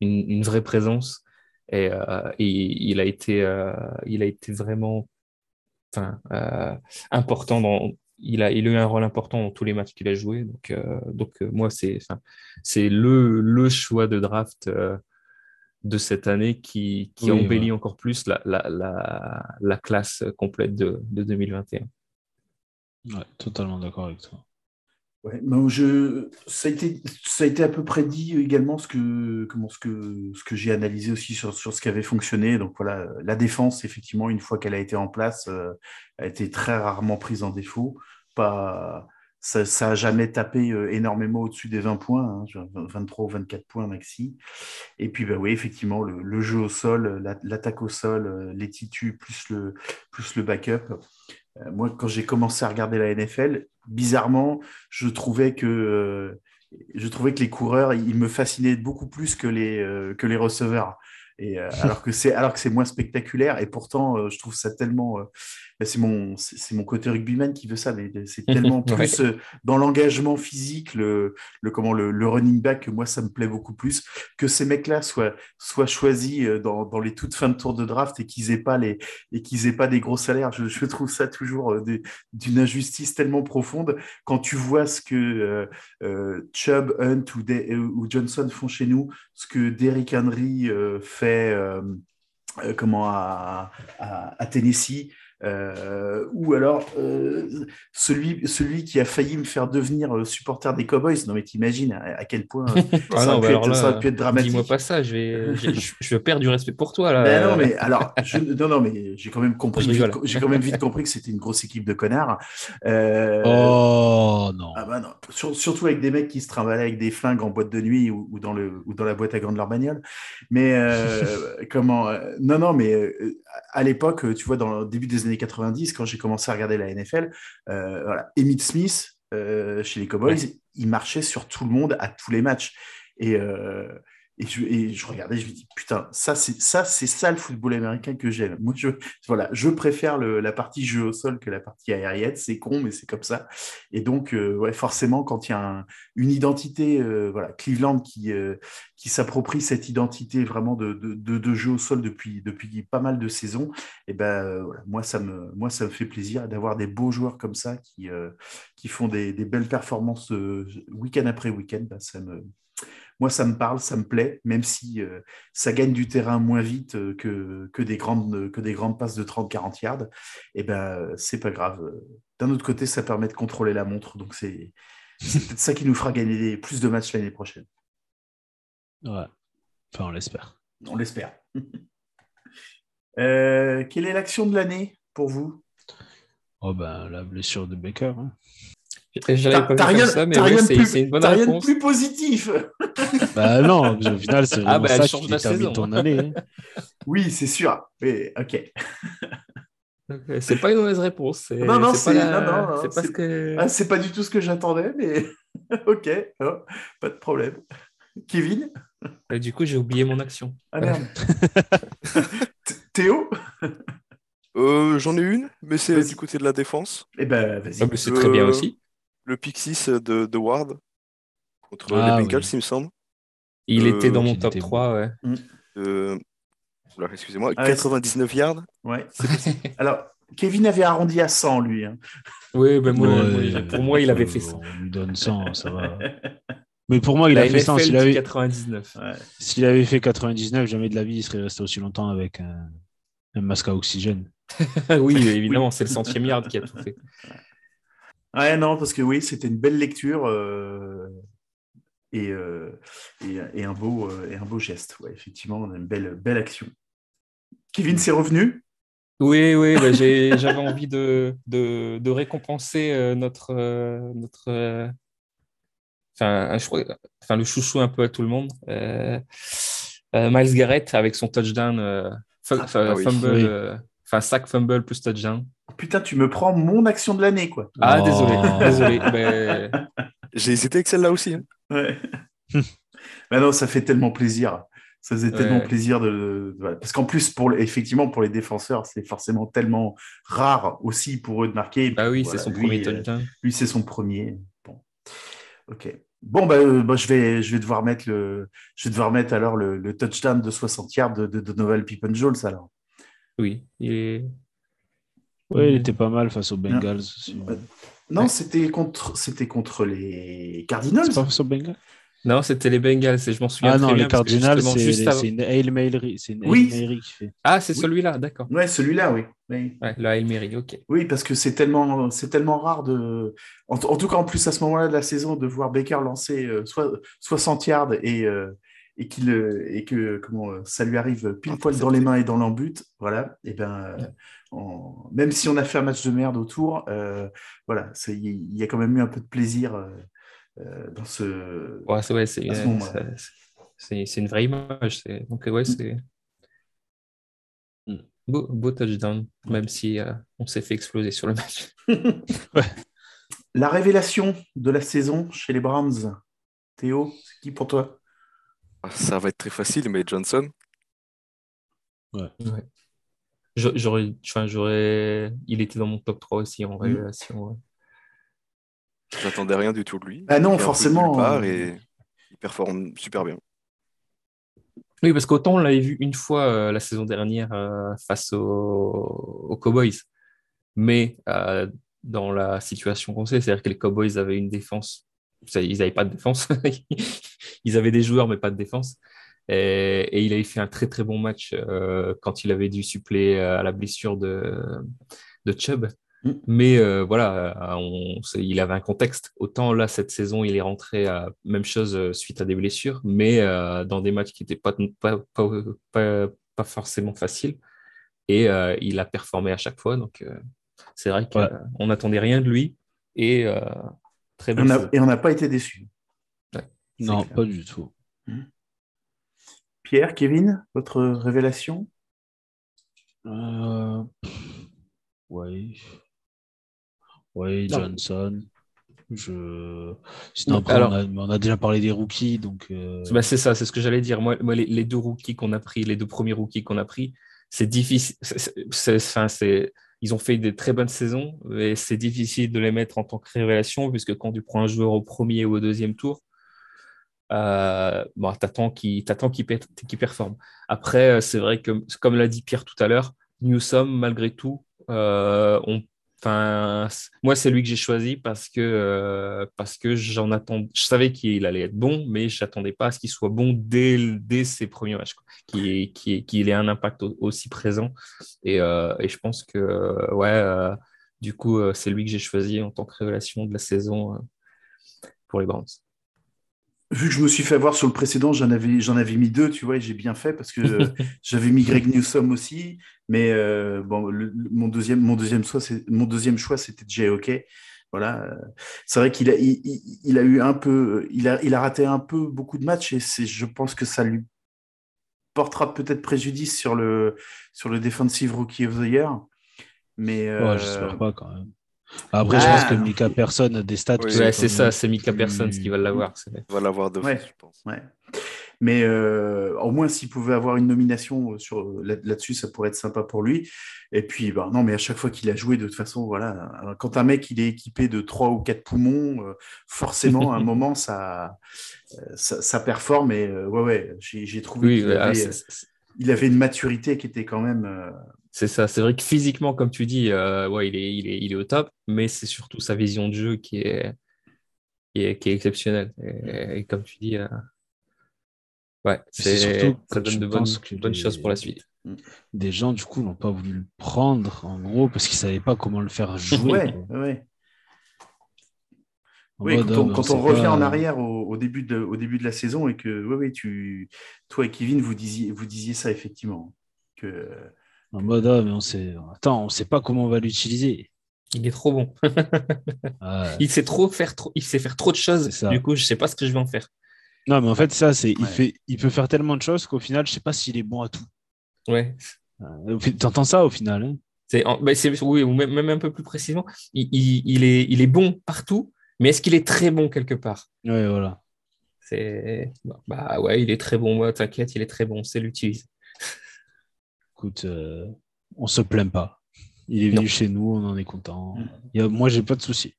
une, vraie présence. Et, euh, il, a été, euh, il a été vraiment euh, important dans, il a, il a eu un rôle important dans tous les matchs qu'il a joué. Donc, donc moi, c'est, c'est le, le choix de draft de cette année qui, qui embellit encore plus la, la, la, la, classe complète de, de 2021. Ouais, totalement d'accord avec toi. Ouais, je, ça, a été, ça a été à peu près dit également ce que, comment, ce que, ce que j'ai analysé aussi sur, sur ce qui avait fonctionné. Donc voilà, la défense, effectivement, une fois qu'elle a été en place, euh, a été très rarement prise en défaut. Pas, ça n'a jamais tapé euh, énormément au-dessus des 20 points, 23 hein, ou 24 points maxi. Et puis, bah oui, effectivement, le, jeu au sol, l'attaque au sol, euh, les titus plus le, plus le backup. Moi, quand j'ai commencé à regarder la NFL, bizarrement, je trouvais que euh, je trouvais que les coureurs, ils me fascinaient beaucoup plus que les euh, que les receveurs. Et euh, alors que c'est alors que c'est moins spectaculaire. Et pourtant je trouve ça tellement bah, c'est mon, c'est mon côté rugbyman qui veut ça, mais c'est tellement plus euh, dans l'engagement physique, le, le, comment, le, le, running back, que moi, ça me plaît beaucoup plus, que ces mecs-là soient, soient choisis euh, dans, dans, les toutes fins de tour de draft et qu'ils aient pas les, et qu'ils aient pas des gros salaires. Je, je trouve ça toujours euh, d'une injustice tellement profonde. Quand tu vois ce que euh, Chubb, Hunt ou, ou, Johnson font chez nous, ce que Derrick Henry fait, comment, à, à, à Tennessee. Euh, ou alors euh, celui, celui qui a failli me faire devenir euh, supporter des Cowboys. Non, mais t'imagines à, quel point ah ça, non, bah être, ça, pu être, dramatique. Dis-moi pas ça, je, vais, je, je, perds du respect pour toi. Là. Ben non, mais alors, je, non, non, mais j'ai quand même compris, j'ai quand même vite compris que c'était une grosse équipe de connards. oh non. Ah bah non. surtout avec des mecs qui se travaillent avec des flingues en boîte de nuit ou, ou, dans, le, ou dans la boîte à gants de leur bagnole. Mais comment Non, non, mais à l'époque, tu vois, dans le début des années 90, quand j'ai commencé à regarder la NFL, euh, voilà, Emmitt Smith, euh, chez les Cowboys, il marchait sur tout le monde à tous les matchs. Et, euh, et je, regardais, je me dis, putain, ça, c'est ça, c'est ça le football américain que j'aime. Moi, je, voilà, je préfère la partie jeu au sol que la partie aérienne. C'est con, mais c'est comme ça. Et donc, euh, ouais, forcément, quand il y a un, une identité, euh, voilà, Cleveland qui, euh, qui s'approprie cette identité vraiment de, de, de, jeu au sol depuis, depuis pas mal de saisons, et ben, voilà, moi, ça me, moi, ça me fait plaisir d'avoir des beaux joueurs comme ça qui, qui font des, des belles performances week-end après week-end. Ben, ça me moi, ça me parle, ça me plaît, même si euh, ça gagne du terrain moins vite euh, que, que, des, grandes, que des grandes passes de 30-40 yards. Et eh ben, c'est pas grave. D'un autre côté, ça permet de contrôler la montre. Donc, c'est peut-être ça qui nous fera gagner plus de matchs l'année prochaine. Ouais. Enfin, on l'espère. On l'espère. Euh, quelle est l'action de l'année pour vous? Oh ben, la blessure de Baker. Hein. T'as rien, ça, mais ouais, c'est une bonne rien de plus positif. bah non, au final, c'est ah, bah, ça qui termine ton année. Hein. Oui, c'est sûr. Mais, ok. C'est pas une mauvaise réponse. Non, non, c'est pas, que... ah, pas du tout ce que j'attendais, mais ok, oh, pas de problème. Kevin? Et Du coup, j'ai oublié mon action. Ah merde. Théo? Euh, J'en ai une, mais c'est du côté de la défense. Eh ben, vas-y. Ah, c'est très bien aussi. Le Pixis de, de Ward contre ah, les Bengals, il me semble. Il était dans mon top 3, ouais. Mm. Euh, excusez-moi, 99 ah yards. Ouais. Alors, Kevin avait arrondi à 100, lui. Hein. Oui, ben moi, pour moi, il avait fait 100. On lui donne 100, ça va. Mais pour moi, il a fait 100. S'il avait... 99. S'il avait fait 99, jamais de la vie, il serait resté aussi longtemps avec un, masque à oxygène. oui, évidemment, c'est le centième yard qui a tout fait. Ouais, non, parce que oui, c'était une belle lecture euh, euh, et, et, un beau, euh, et un beau geste. Ouais, effectivement, on a une belle, belle action. Kevin, c'est revenu? Oui, oui, bah, j'avais envie de, de, de récompenser notre, notre enfin, je crois, enfin, le chouchou un peu à tout le monde. Miles Garrett avec son touchdown, ah, ah fumble, enfin sac fumble plus touchdown. Putain, tu me prends mon action de l'année, quoi. Ah, désolé, désolé. Mais... J'ai hésité avec celle-là aussi. Hein. Ouais. mais non, ça fait tellement plaisir. Ça faisait tellement plaisir de. Parce qu'en plus, pour, effectivement, pour les défenseurs, c'est forcément tellement rare aussi pour eux de marquer. Ah oui, c'est son premier euh, touchdown. Lui, c'est son premier. Bon. Ok. Bon, bah, euh, bah, je, vais, je, vais devoir mettre le, je vais devoir mettre alors le, touchdown de 60 yards de, de, de Novel Pippen Jones alors. Oui, il est oui, il était pas mal face aux Bengals. Non, c'était contre, c'était contre les Cardinals. C'est pas face aux Bengals? Non, c'était les Bengals, je m'en souviens. Ah non, les Cardinals, c'est une Hail Mary, oui. qui fait. Ah, c'est celui-là, d'accord. Ouais, celui-là, oui. oui. Ouais, le Hail Mary, ok. Oui, parce que c'est tellement, c'est tellement rare de. En, tout cas, en plus, à ce moment-là de la saison, de voir Baker lancer euh, soit, 60 yards et, euh, et, qu'il, et que comment, ça lui arrive pile poil dans les mains et dans l'embut, voilà, et ben, même si on a fait un match de merde autour, euh, voilà, il y, a quand même eu un peu de plaisir euh, euh, dans ce. Ouais, c'est, ouais, une vraie image. Donc, ouais, mm. c'est. Mm. Beau, beau, touchdown, même si on s'est fait exploser sur le match. La révélation de la saison chez les Browns, Théo, c'est qui pour toi? Ça va être très facile, mais Johnson? Ouais. ouais. J'aurais, enfin, j'aurais, il était dans mon top 3 aussi en mm. révélation. J'attendais rien du tout de lui. Ah non, forcément. Part et il performe super bien. Oui, parce qu'autant on l'avait vu une fois euh, la saison dernière euh, face aux, Cowboys, mais euh, dans la situation qu'on sait, c'est-à-dire que les Cowboys avaient une défense, ils n'avaient pas de défense, ils avaient des joueurs mais pas de défense. Et, il avait fait un très très bon match euh, quand il avait dû suppléer à la blessure de, de Chubb. Mm. Mais euh, voilà, on, il avait un contexte. Autant là, cette saison, il est rentré à même chose euh, suite à des blessures, mais dans des matchs qui n'étaient pas, pas, pas, pas, forcément faciles. Et il a performé à chaque fois. Donc, c'est vrai qu'on n'attendait rien de lui. Et très bon. et on n'a pas été déçus. Non, pas du tout. Mm. Pierre, Kevin, votre révélation? Euh... Oui. Oui, Johnson. Je... Sinon, après, on, a, déjà parlé des rookies. donc. Euh, bah, c'est ça, c'est ce que j'allais dire. Moi, les, deux rookies qu'on a pris, les deux premiers rookies qu'on a pris, c'est difficile. c'est, ils ont fait des très bonnes saisons, mais c'est difficile de les mettre en tant que révélation, puisque quand tu prends un joueur au premier ou au deuxième tour, euh, bon, t'attends qu'il qui performe. Après, euh, c'est vrai que, comme l'a dit Pierre tout à l'heure, Newsom, malgré tout, euh, moi, c'est lui que j'ai choisi parce que, euh, parce que j'en attends. Je savais qu'il allait être bon, mais je n'attendais pas à ce qu'il soit bon dès, dès ses premiers matchs, qu'il ait un impact aussi présent. Et, euh, et, je pense que, ouais, du coup, c'est lui que j'ai choisi en tant que révélation de la saison pour les Browns vu que je me suis fait avoir sur le précédent, j'en avais, j'en avais mis deux, tu vois, et j'ai bien fait parce que j'avais mis Greg Newsom aussi. Mais euh, bon, mon, deuxième, mon, deuxième choix, c'est, mon deuxième choix, c'était Jay Hockey. Voilà. C'est vrai qu'il a, il, a eu un peu, il a, il a raté un peu beaucoup de matchs et c'est, je pense que ça lui portera peut-être préjudice sur le, sur le Defensive Rookie of the Year. Mais, euh, j'espère pas quand même. Après, je pense que Mika Person a des stats. ouais, c'est ça, c'est Mika Person qui va l'avoir. Va l'avoir de ouais. je pense. Ouais. Mais euh, au moins, s'il pouvait avoir une nomination sur, là-dessus, ça pourrait être sympa pour lui. Et puis, bah, non, mais à chaque fois qu'il a joué, de toute façon, voilà, quand un mec il est équipé de trois ou quatre poumons, euh, forcément, à un moment, ça, ça, ça performe. Et euh, ouais, ouais, j'ai, trouvé oui, qu'il avait, il avait une maturité qui était quand même c'est ça, c'est vrai que physiquement, comme tu dis, euh, ouais, il, est, il, est, il est au top, mais c'est surtout sa vision de jeu qui est, qui est, qui est exceptionnelle. Et, comme tu dis, euh, ouais, c'est surtout ça donne de bonnes, bonnes choses pour la suite. Des gens, du coup, n'ont pas voulu le prendre, en gros, parce qu'ils ne savaient pas comment le faire jouer. Ouais, ouais. Oui, quand on, revient en arrière au, début de, au début de la saison et que, oui, oui, tu, toi et Kevin, vous disiez, vous disiez ça effectivement. Que, en mode, ah, mais on sait, attends, on sait pas comment on va l'utiliser. Il est trop bon. Il sait trop faire trop, il sait faire trop de choses. Du coup, je sais pas ce que je vais en faire. Non, mais en fait, ça, c'est, il fait, il peut faire tellement de choses qu'au final, je sais pas s'il est bon à tout. Ouais. Euh, T'entends ça au final hein? C'est, bah, oui, ou même, un peu plus précisément, il, est, il est bon partout, mais est-ce qu'il est très bon quelque part? Ouais, voilà. C'est, bah ouais, il est très bon. Moi, t'inquiète, il est très bon. C'est l'utilise écoute, euh, on se plaint pas. Il est venu chez nous, on en est content. Mm. moi, j'ai pas de souci.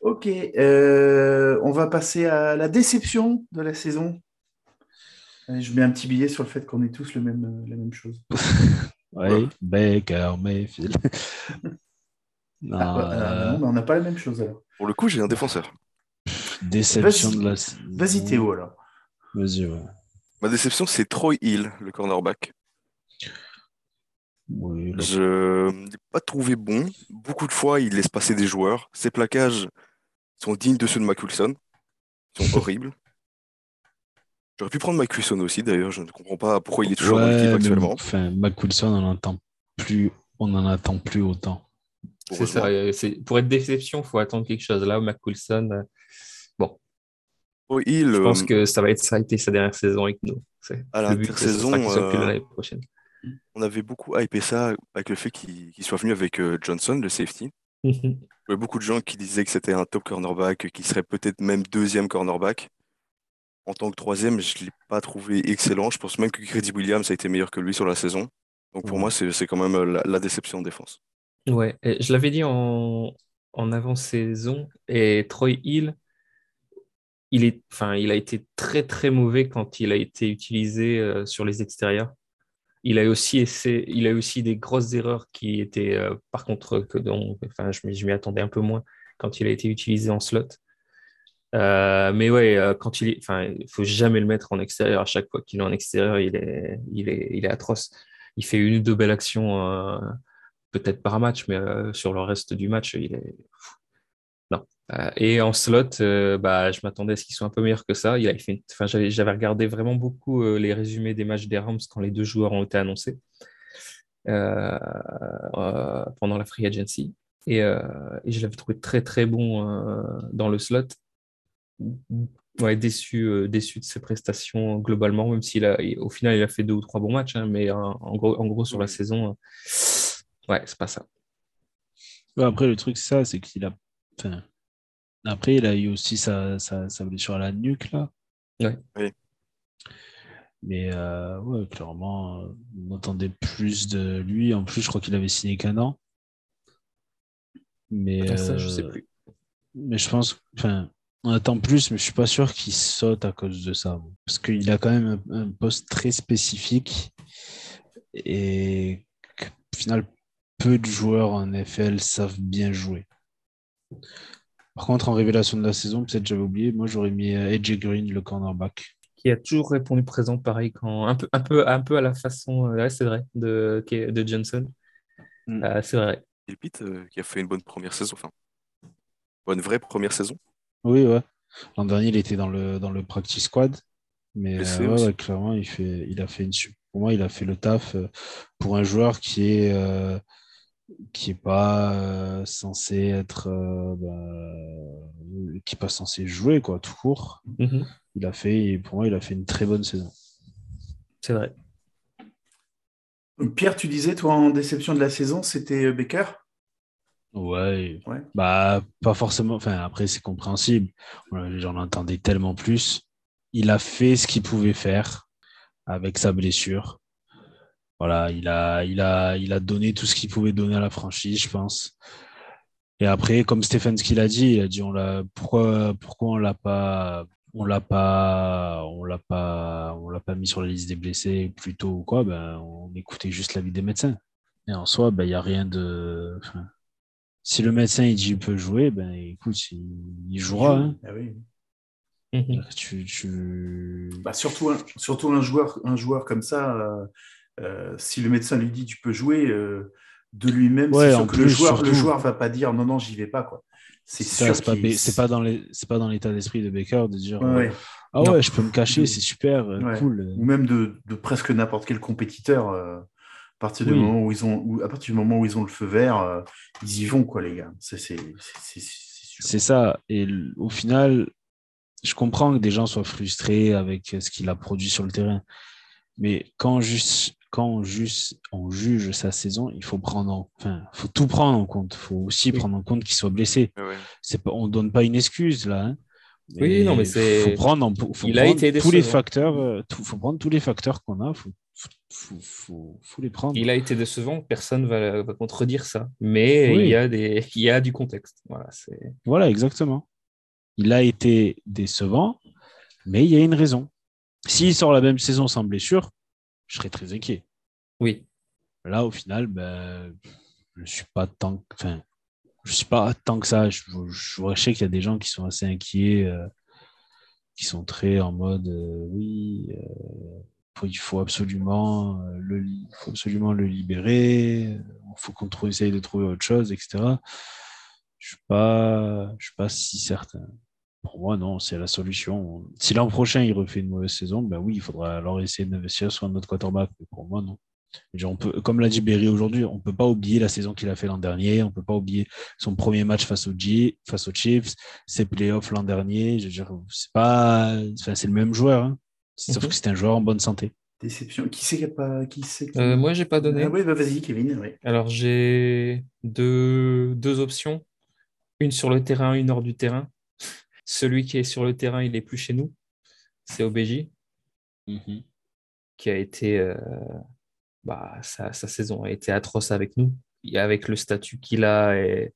Ok, euh, on va passer à la déception de la saison. je mets un petit billet sur le fait qu'on ait tous le même, euh, la même chose. oui, Baker, Mayfield. Ah, non, on n'a pas la même chose alors. Pour le coup, j'ai un défenseur. Déception de la Vas-y Théo alors. Vas-y, Ma déception, c'est Troy Hill, le cornerback. Je ne l'ai pas trouvé bon. Beaucoup de fois, il laisse passer des joueurs. Ses plaquages sont dignes de ceux de Mac Wilson. Ils sont horribles. J'aurais pu prendre Mac Wilson aussi, d'ailleurs. Je ne comprends pas pourquoi il est toujours dans l'équipe actuellement. Enfin, on n'en attend plus, on en attend plus autant. C'est ça. Pour être déception, il faut attendre quelque chose. Là, Mac Wilson, euh, bon. je pense euh, que ça va être ça a été sa dernière saison avec nous. À l'intersaison, euh, l'année prochaine on avait beaucoup hypé ça avec le fait qu'il soit venu avec euh, Johnson, le safety. Il y avait beaucoup de gens qui disaient que c'était un top cornerback, qui serait peut-être même deuxième cornerback. En tant que troisième, je ne l'ai pas trouvé excellent. Je pense même que Grady Williams a été meilleur que lui sur la saison. Donc pour moi, c'est quand même euh, la, déception en défense. Ouais, je l'avais dit en, avant-saison. Et Troy Hill, il, est, enfin, il a été très très mauvais quand il a été utilisé euh, sur les extérieurs. Il a aussi aussi des grosses erreurs qui étaient, euh, par contre, que enfin, je, m'y attendais un peu moins quand il a été utilisé en slot. Euh, mais ouais, euh, quand il enfin, faut jamais le mettre en extérieur. À chaque fois qu'il est en extérieur, il est, il est, il est atroce. Il fait une ou deux belles actions, peut-être par match, mais sur le reste du match, il est. Euh, et en slot, euh, bah, je m'attendais à ce qu'ils soient un peu meilleurs que ça. Il a fait enfin, j'avais regardé vraiment beaucoup euh, les résumés des matchs des Rams quand les deux joueurs ont été annoncés pendant la free agency. Et, je l'avais trouvé très très bon dans le slot. Ouais, déçu, déçu de ses prestations globalement, même s'il a, au final il a fait deux ou trois bons matchs, hein, mais en, gros, en gros sur la saison, ouais, c'est pas ça. après, le truc, ça, c'est qu'il a. Enfin, après, il a eu aussi sa, sa, blessure à la nuque, là. Oui. Mais euh, ouais, clairement, on attendait plus de lui. En plus, je crois qu'il avait signé qu'un an. Mais, ah, ça, je sais euh, plus. Mais je pense, enfin, on attend plus, mais je suis pas sûr qu'il saute à cause de ça. Parce qu'il a quand même un, poste très spécifique et au final, peu de joueurs en NFL savent bien jouer. Par contre, en révélation de la saison, peut-être j'avais oublié, moi j'aurais mis euh, AJ Green, le cornerback. Qui a toujours répondu présent, pareil, quand un peu, un peu, un peu à la façon, euh, ouais, c'est vrai, de, de Johnson. Mm. Euh, c'est vrai. Et Pitt, euh, qui a fait une bonne première saison, enfin, bonne vraie première saison. Oui, ouais. L'an dernier, il était dans le, dans le practice squad. Mais euh, ouais, ouais, clairement, il, fait, il a fait une Pour moi, il a fait le taf euh, pour un joueur qui est, euh, qui est pas euh, censé être. euh, bah, qui est pas censé jouer, quoi, tout court. Mhm. Il a fait, pour moi, il a fait une très bonne saison. C'est vrai. Pierre, tu disais, toi, en déception de la saison, c'était euh, Baker Ouais, Ouais. bah pas forcément. Enfin, après, c'est compréhensible. J'en entendais tellement plus. Il a fait ce qu'il pouvait faire avec sa blessure. Voilà, il a, il a, il a donné tout ce qu'il pouvait donner à la franchise, je pense. Et après, comme Stefanski l'a dit, il a dit on l'a, pourquoi, pourquoi on l'a pas, on l'a pas, on l'a pas, on l'a pas mis sur la liste des blessés plus tôt ou quoi Ben, on écoutait juste l'avis des médecins. Et en soi, ben, il y a rien de. enfin, si le médecin il dit il peut jouer, ben écoute, il, il jouera. hein. Ah oui. Mhm. Tu, tu... Bah, surtout, un, surtout un, joueur, un joueur comme ça, euh, euh, si le médecin lui dit tu peux jouer, euh, de lui-même, Ouais, c'est en sûr que le joueur ne surtout. joueur va pas dire non, non, j'y vais pas. quoi. C'est Ça, sûr c'est pas, pas dans les, l'état d'esprit de Baker de dire Ouais, euh, ouais. ah Non. ouais, je peux me cacher, c'est super, Ouais. cool. Ou même de, de presque n'importe quel compétiteur. à, partir du Oui. moment où ils ont, où- à partir du moment où ils ont le feu vert, ils y vont, quoi, les gars. C'est c'est- ça. Et au final, je comprends que des gens soient frustrés avec ce qu'il a produit sur le terrain. Mais quand juste, quand on, juste, on juge sa saison, il faut prendre en, enfin, faut tout prendre en compte. Il faut aussi Oui. prendre en compte qu'il soit blessé. Ouais. C'est pas, on donne pas une excuse là. hein. Oui, non, mais c'est- Faut prendre, en- faut Il a été tous les décevant. facteurs. euh, tout- faut prendre tous les facteurs qu'on a. Faut, faut, faut, faut les prendre. Il a été décevant, personne va, va contredire ça. Mais Oui. il, y a des, il y a du contexte. Voilà, c'est... Voilà, exactement. Il a été décevant, mais il y a une raison. S'il sort la même saison sans blessure, je serais très inquiet. Oui. Là, au final, ben, je suis pas tant, enfin, je suis pas tant que ça. Je, je, je sais qu'il y a des gens qui sont assez inquiets, euh, qui sont très en mode, euh, oui, euh, il faut absolument le, faut absolument le libérer. Il faut qu'on essaye de trouver autre chose, etc. Je suis pas, je suis pas si certain. Pour moi, non, c'est la solution. Si l'an prochain il refait une mauvaise saison, ben oui, il faudra alors essayer d'investir sur un autre quarterback. Mais pour moi, non. On peut, comme l'a dit Berry aujourd'hui, on ne peut pas oublier la saison qu'il a fait l'an dernier. On ne peut pas oublier son premier match face, au G, face aux Chiefs, ses playoffs l'an dernier. Je veux dire, c'est pas, enfin, c'est le même joueur. hein. Sauf Mhm. que c'est un joueur en bonne santé. Déception. Qui c'est qui a pas. Qui c'est qui- Euh, moi, j'ai pas donné. Ah oui, bah, vas-y, Kevin. oui. Alors, j'ai deux, deux options. Une sur le terrain, une hors du terrain. Celui qui est sur le terrain, il n'est plus chez nous. C'est OBJ, qui a été. euh, bah, sa, sa saison a été atroce avec nous. Et avec le statut qu'il a et,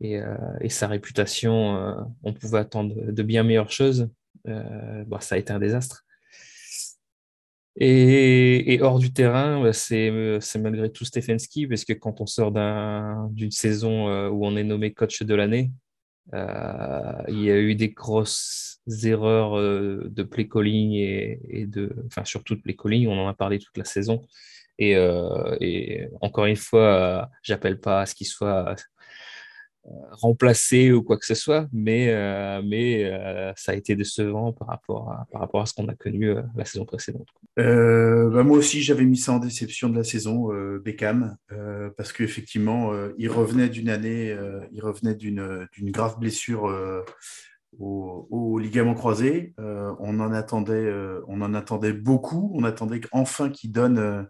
et, euh, et sa réputation, euh, on pouvait attendre de bien meilleures choses. Bah, ça a été un désastre. Et, et hors du terrain, bah, c'est malgré tout Stefanski, parce que quand on sort d'un- d'une saison où on est nommé coach de l'année, il y a eu des grosses erreurs euh, de play calling et, de, enfin surtout de play calling, on en a parlé toute la saison. Et, euh, et encore une fois, euh, j'appelle pas à ce qu'il soit euh, remplacé ou quoi que ce soit, mais, euh, mais euh, ça a été décevant par rapport à, par rapport à ce qu'on a connu la saison précédente. Bah, moi aussi, j'avais mis ça en déception de la saison, Beckham, parce qu'effectivement, il revenait d'une année, il revenait d'une grave blessure au, au ligament croisé. On en attendait, on en attendait beaucoup. On attendait enfin qu'il donne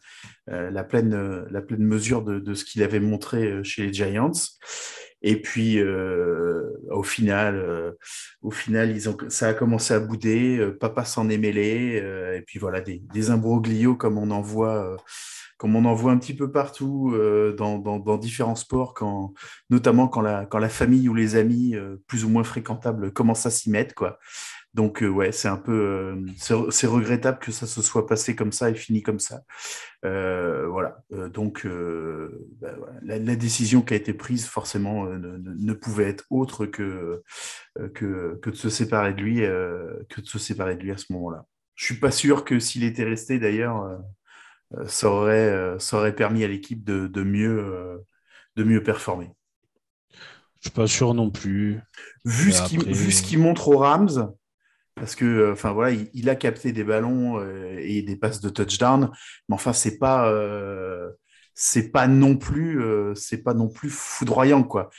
la pleine, la pleine mesure de, de ce qu'il avait montré chez les Giants. Et puis, euh, au final, euh, au final, ils ont, ça a commencé à bouder. euh, papa s'en est mêlé. euh, et puis voilà, des, des imbroglios comme on en voit, euh, comme on en voit un petit peu partout euh, dans, dans, dans différents sports, quand, notamment quand la, quand la famille ou les amis plus ou moins fréquentables commencent à s'y mettre, quoi. Donc, ouais, c'est un peu. c'est regrettable que ça se soit passé comme ça et fini comme ça. voilà. donc, bah, la, décision qui a été prise, forcément, ne, pouvait être autre que, que, que, de se séparer de lui, que de se séparer de lui à ce moment-là. Je suis pas sûr que s'il était resté, d'ailleurs, ça, aurait, ça aurait permis à l'équipe de, de, mieux, de mieux performer. Je suis pas sûr non plus. Vu ce qu'il montre aux Rams, parce que euh, enfin voilà, il, a capté des ballons euh, et des passes de touchdown, mais enfin c'est pas euh, c'est pas non plus c'est pas non plus foudroyant quoi.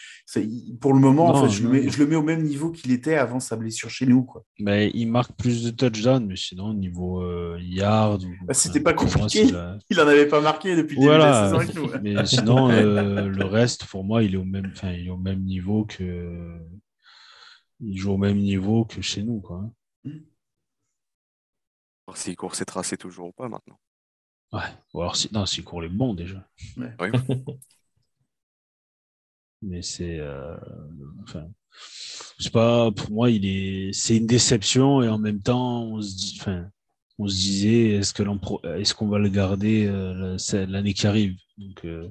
Pour le moment, je, le mets, je, le mets, au même niveau qu'il était avant sa blessure chez nous quoi. Mais il marque plus de touchdowns, mais sinon niveau yard, bah, c'était pas compliqué. Il en avait pas marqué depuis le début de la saison avec nous. Mais sinon le reste pour moi il est au même enfin il est au même niveau que il joue au même niveau que chez nous quoi. Alors s'il court ses tracés toujours ou pas maintenant. Ouais, ou alors si... non, s'il court les bons déjà. Mais c'est. Euh... Enfin, c'est pas. Pour moi, il est. C'est une déception et en même temps, on se dit. Enfin, on se disait, est-ce que est-ce qu'on va le garder euh, l'année qui arrive? Donc, euh...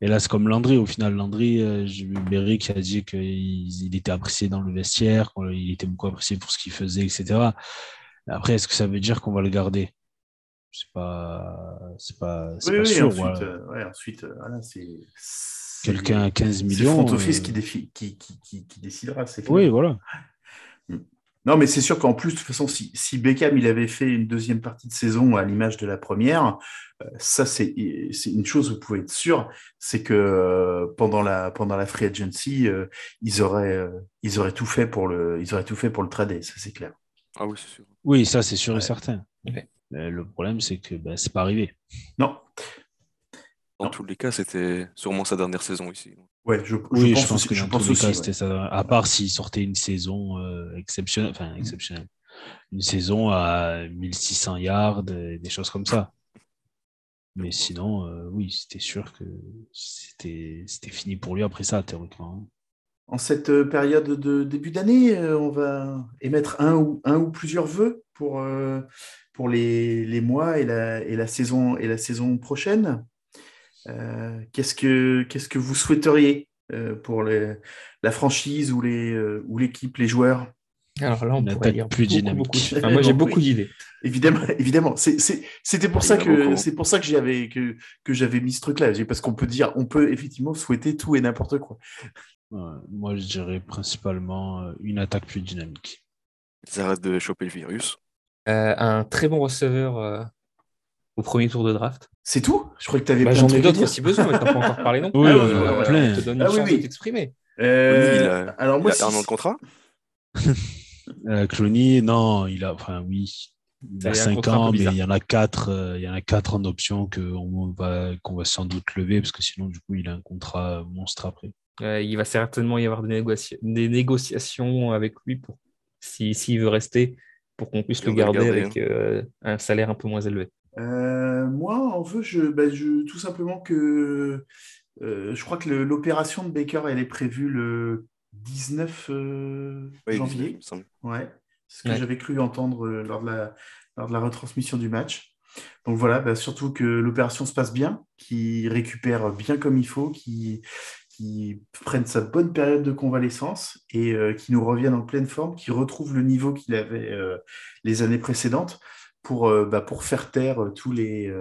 Et là, c'est comme Landry. Au final, Landry, euh, j'ai vu Berry qui a dit qu'il il était apprécié dans le vestiaire, qu'il était beaucoup apprécié pour ce qu'il faisait, etc. Après, est-ce que ça veut dire qu'on va le garder? C'est pas, c'est pas, oui, pas oui, sûr. Ensuite, euh, ouais, ensuite euh, voilà, c'est quelqu'un à 15 millions. C'est Office euh, qui, qui, qui, qui, décidera. Oui, voilà. Non, mais c'est sûr qu'en plus, de toute façon, si, si, Beckham il avait fait une deuxième partie de saison à l'image de la première, ça c'est une chose, vous pouvez être sûr, c'est que pendant la pendant la free agency, ils auraient ils auraient tout fait pour le ils auraient tout fait pour le trader, ça c'est clair. Ah oui, c'est sûr. Oui, ça c'est sûr et certain. le problème, c'est que ben, c'est pas arrivé. Non. Dans tous les cas, c'était sûrement sa dernière saison ici. Ouais, je, oui, pense, je pense que dans tous les cas, c'était ça. À part s'il sortait une saison euh, exceptionnelle, enfin exceptionnelle, une saison à 1600 yards, des choses comme ça. Mais sinon, euh, oui, c'était sûr que c'était fini pour lui après ça, théoriquement. En cette euh, période de début d'année, euh, on va émettre un ou, un ou plusieurs vœux pour, euh, pour les, les mois et la, et, la saison, et la saison prochaine. Qu'est-ce, que, qu'est-ce que vous souhaiteriez pour les, la franchise ou, les, ou l'équipe, les joueurs? Alors là, on pourrait dire plus dynamique. moi, j'ai beaucoup d'idées. Évidemment, évidemment. c'était pour ça que c'est pour ça que j'avais que, que j'avais mis ce truc-là, parce qu'on peut dire, on peut effectivement souhaiter tout et n'importe quoi moi, je dirais principalement euh, une attaque plus dynamique. Ça arrête de choper le virus. Euh, un très bon receveur euh, au premier tour de draft. C'est tout? Je crois que tu avais bah, J'en ai d'autres si besoin, mais tu n'as pas encore parlé non plus. Oui, ah, plein. te donne une ah, chance oui, de t'exprimer. Euh, alors moi, il a un an de contrat? Clooney, non, il a, enfin oui, il a 5 ans, mais il y en a 4 il y en a quatre en option qu'on va, qu'on va sans doute lever parce que sinon, du coup, il a un contrat monstre après. Euh, il va certainement y avoir des, négociations avec lui pour s'il veut rester pour qu'on puisse le garder, avec hein. euh, un salaire un peu moins élevé. Euh, moi, en veut je, bah, je, tout simplement que je crois que l'opération de Baker, elle est prévue le 19 janvier. ouais, ce que j'avais cru entendre lors de, la, lors de la retransmission du match. Donc voilà, bah, surtout que l'opération se passe bien, qu'il récupère bien comme il faut, qu'il qui prenne sa bonne période de convalescence et euh, qui nous revienne en pleine forme, qui retrouve le niveau qu'il avait euh, les années précédentes pour, euh, bah, pour faire taire tous les,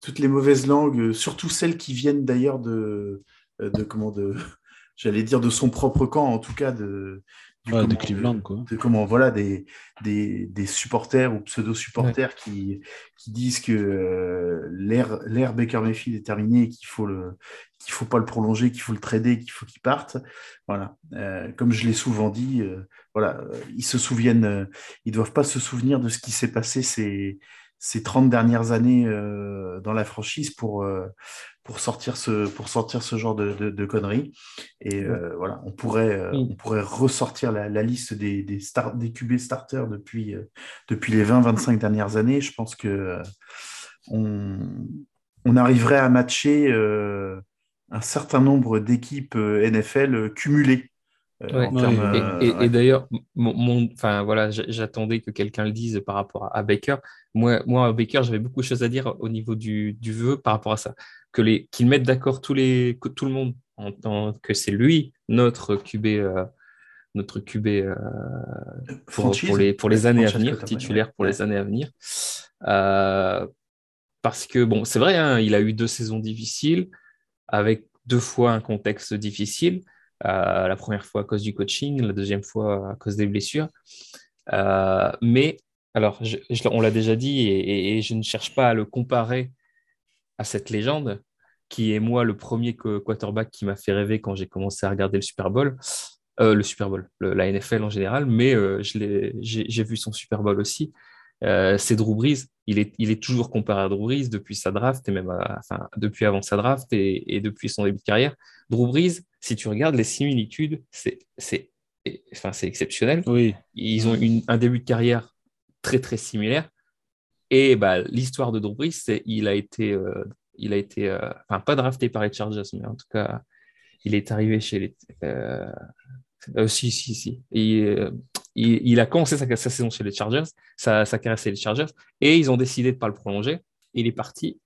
toutes les mauvaises langues, surtout celles qui viennent d'ailleurs de, de, j'allais dire de son propre camp, en tout cas de, de Cleveland, quoi. comment, voilà, des, des, des supporters ou pseudo-supporters qui, qui disent que euh, l'ère Baker Mayfield est terminée et qu'il faut le qu'il faut pas le prolonger, qu'il faut le trader, qu'il faut qu'il parte. Voilà. Euh, comme je l'ai souvent dit, euh, voilà, ils se souviennent, ils doivent pas se souvenir de ce qui s'est passé ces, ces 30 dernières années dans la franchise pour, pour sortir ce pour sortir ce genre de, de, conneries. Et euh, voilà on pourrait euh, on pourrait ressortir la, la liste des des, des QB starters depuis euh, depuis les 20 25 dernières années. Je pense que on, on arriverait à matcher un certain nombre d'équipes NFL cumulées Ouais. et, et, d'ailleurs, mon, enfin voilà, j'attendais que quelqu'un le dise par rapport à, Baker. Moi, moi, à Baker, j'avais beaucoup de choses à dire au niveau du, du vœu par rapport à ça. Que les, qu'ils mettent d'accord tous les, que tout le monde en tant que c'est lui notre QB, notre QB euh, pour, pour, les, pour les années à venir, titulaire pour les années à venir. Euh, parce que bon, c'est vrai, hein, il a eu deux saisons difficiles avec deux fois un contexte difficile. Euh, la première fois à cause du coaching, la deuxième fois à cause des blessures. Euh, mais, alors, on l'a déjà dit, et, je ne cherche pas à le comparer à cette légende, qui est moi le premier quarterback qui m'a fait rêver quand j'ai commencé à regarder le Super Bowl. Euh, le Super Bowl, la NFL en général, mais j'ai vu son Super Bowl aussi. C'est Drew Brees. Il est, il est toujours comparé à Drew Brees depuis sa draft et même enfin, depuis avant sa draft et, et, depuis son début de carrière. Drew Brees, si tu regardes les similitudes, c'est enfin, exceptionnel. Oui. Ils ont une, un début de carrière très très similaire. Et bah, l'histoire de Drew Brees, c'est il a été, euh, il a été euh, enfin, pas drafté par les Chargers, mais en tout cas, il est arrivé chez les. Euh, si, si, si. Il, il, a commencé sa, saison chez les Chargers, sa, sa carrière chez les Chargers, et ils ont décidé de ne pas le prolonger. il est parti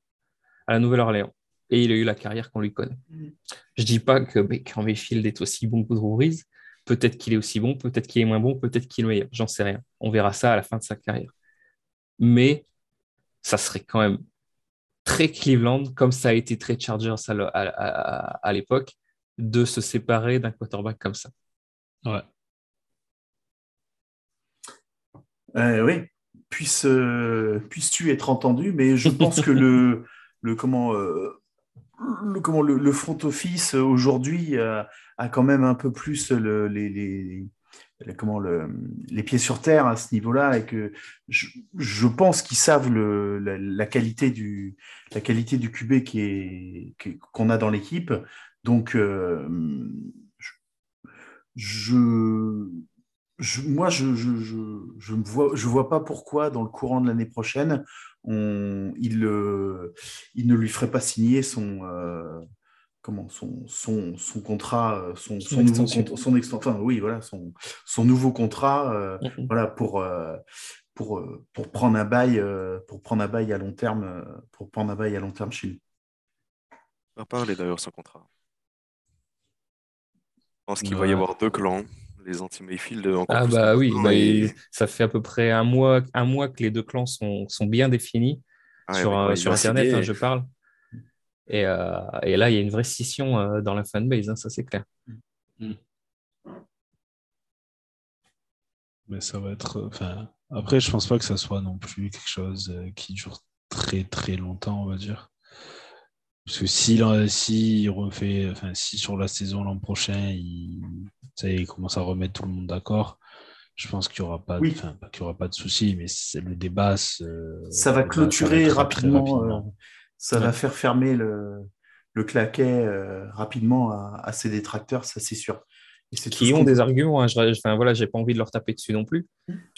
à la Nouvelle-Orléans et il a eu la carrière qu'on lui connaît. Mm. Je dis pas que Baker Mayfield est aussi bon que Drew Brees. Peut-être qu'il est aussi bon, peut-être qu'il est moins bon, peut-être qu'il est meilleur. J'en sais rien. On verra ça à la fin de sa carrière. Mais ça serait quand même très Cleveland, comme ça a été très Chargers à, l'époque, de se séparer d'un quarterback comme ça. Ouais. Euh, oui, puisse, euh, puisses-tu être entendu, mais je pense que le, le comment euh, le, comment, le, front office euh, aujourd'hui euh, a, quand même un peu plus le, les, les, comment, le, les pieds sur terre à ce niveau-là et que je, je pense qu'ils savent le, la, qualité du, la qualité du QB qui est, qu'on a dans l'équipe. Donc, euh, je, moi, je ne je, je, je, vois, je vois pas pourquoi, dans le courant de l'année prochaine, on, il, il, ne lui ferait pas signer son, euh, comment, son, son, son, contrat, son, son, nouveau son enfin, oui, voilà, son, son nouveau contrat euh, mhm. voilà, pour, euh, pour, pour, prendre un bail, pour prendre un bail à long terme, pour prendre un bail à long terme chez nous. On va parler d'ailleurs son contrat. Je pense qu'il va y avoir deux clans les anti-Mayfield Ah bah oui, bah, ça fait à peu près un mois, un mois que les deux clans sont, sont bien définis ah sur, sur Internet, hein, je parle. Et, euh, et, là, il y a une vraie scission euh, dans la fanbase, hein, ça c'est clair. Mm. Mais ça va être. Enfin, après, je pense pas que ça soit non plus quelque chose euh, qui dure très très longtemps, on va dire. Parce que si, si refait, enfin, si sur la saison l'an prochain, il, il commence à remettre tout le monde d'accord, je pense qu'il n'y aura pas, oui. qu'il y aura pas de souci, mais le débat, ça va clôturer rapidement, euh, ça va faire fermer le, le claquet euh, rapidement à, à, ses détracteurs, ça c'est sûr qui ont des arguments. Hein. Je, enfin, voilà, j'ai pas envie de leur taper dessus non plus.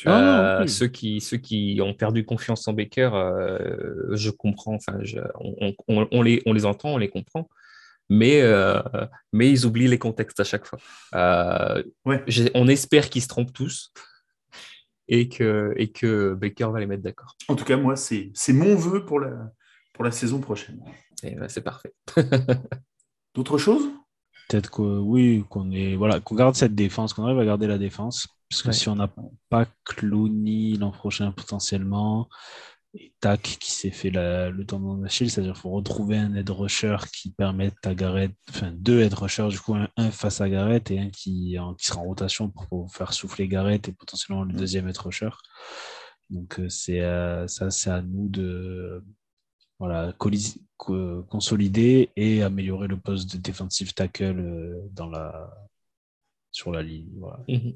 Euh, ceux, qui, ceux qui ont perdu confiance en Baker, euh, je comprends. Enfin, on, on, les, on les entend, on les comprend. Mais, euh, mais ils oublient les contextes à chaque fois. Ouais. On espère qu'ils se trompent tous et que, et que Baker va les mettre d'accord. En tout cas, moi, c'est mon vœu pour la, pour la saison prochaine. Ben, c'est parfait. D'autres choses? Peut-être que oui, qu'on est voilà, qu'on garde cette défense, qu'on arrive à garder la défense. Parce que si on n'a pas Clooney l'an prochain potentiellement, et Tac qui s'est fait le tendon d'Achille, c'est-à-dire qu'il faut retrouver un head rusher qui permette à Garrett, enfin deux head rushers, du coup un, face à Garrett et un qui, qui sera en rotation pour faire souffler Garrett et potentiellement le mm. deuxième head rusher. Donc euh, c'est euh, ça, c'est à nous de voilà, consolider et améliorer le poste de defensive tackle euh, dans la, sur la ligne. Voilà. Mhm.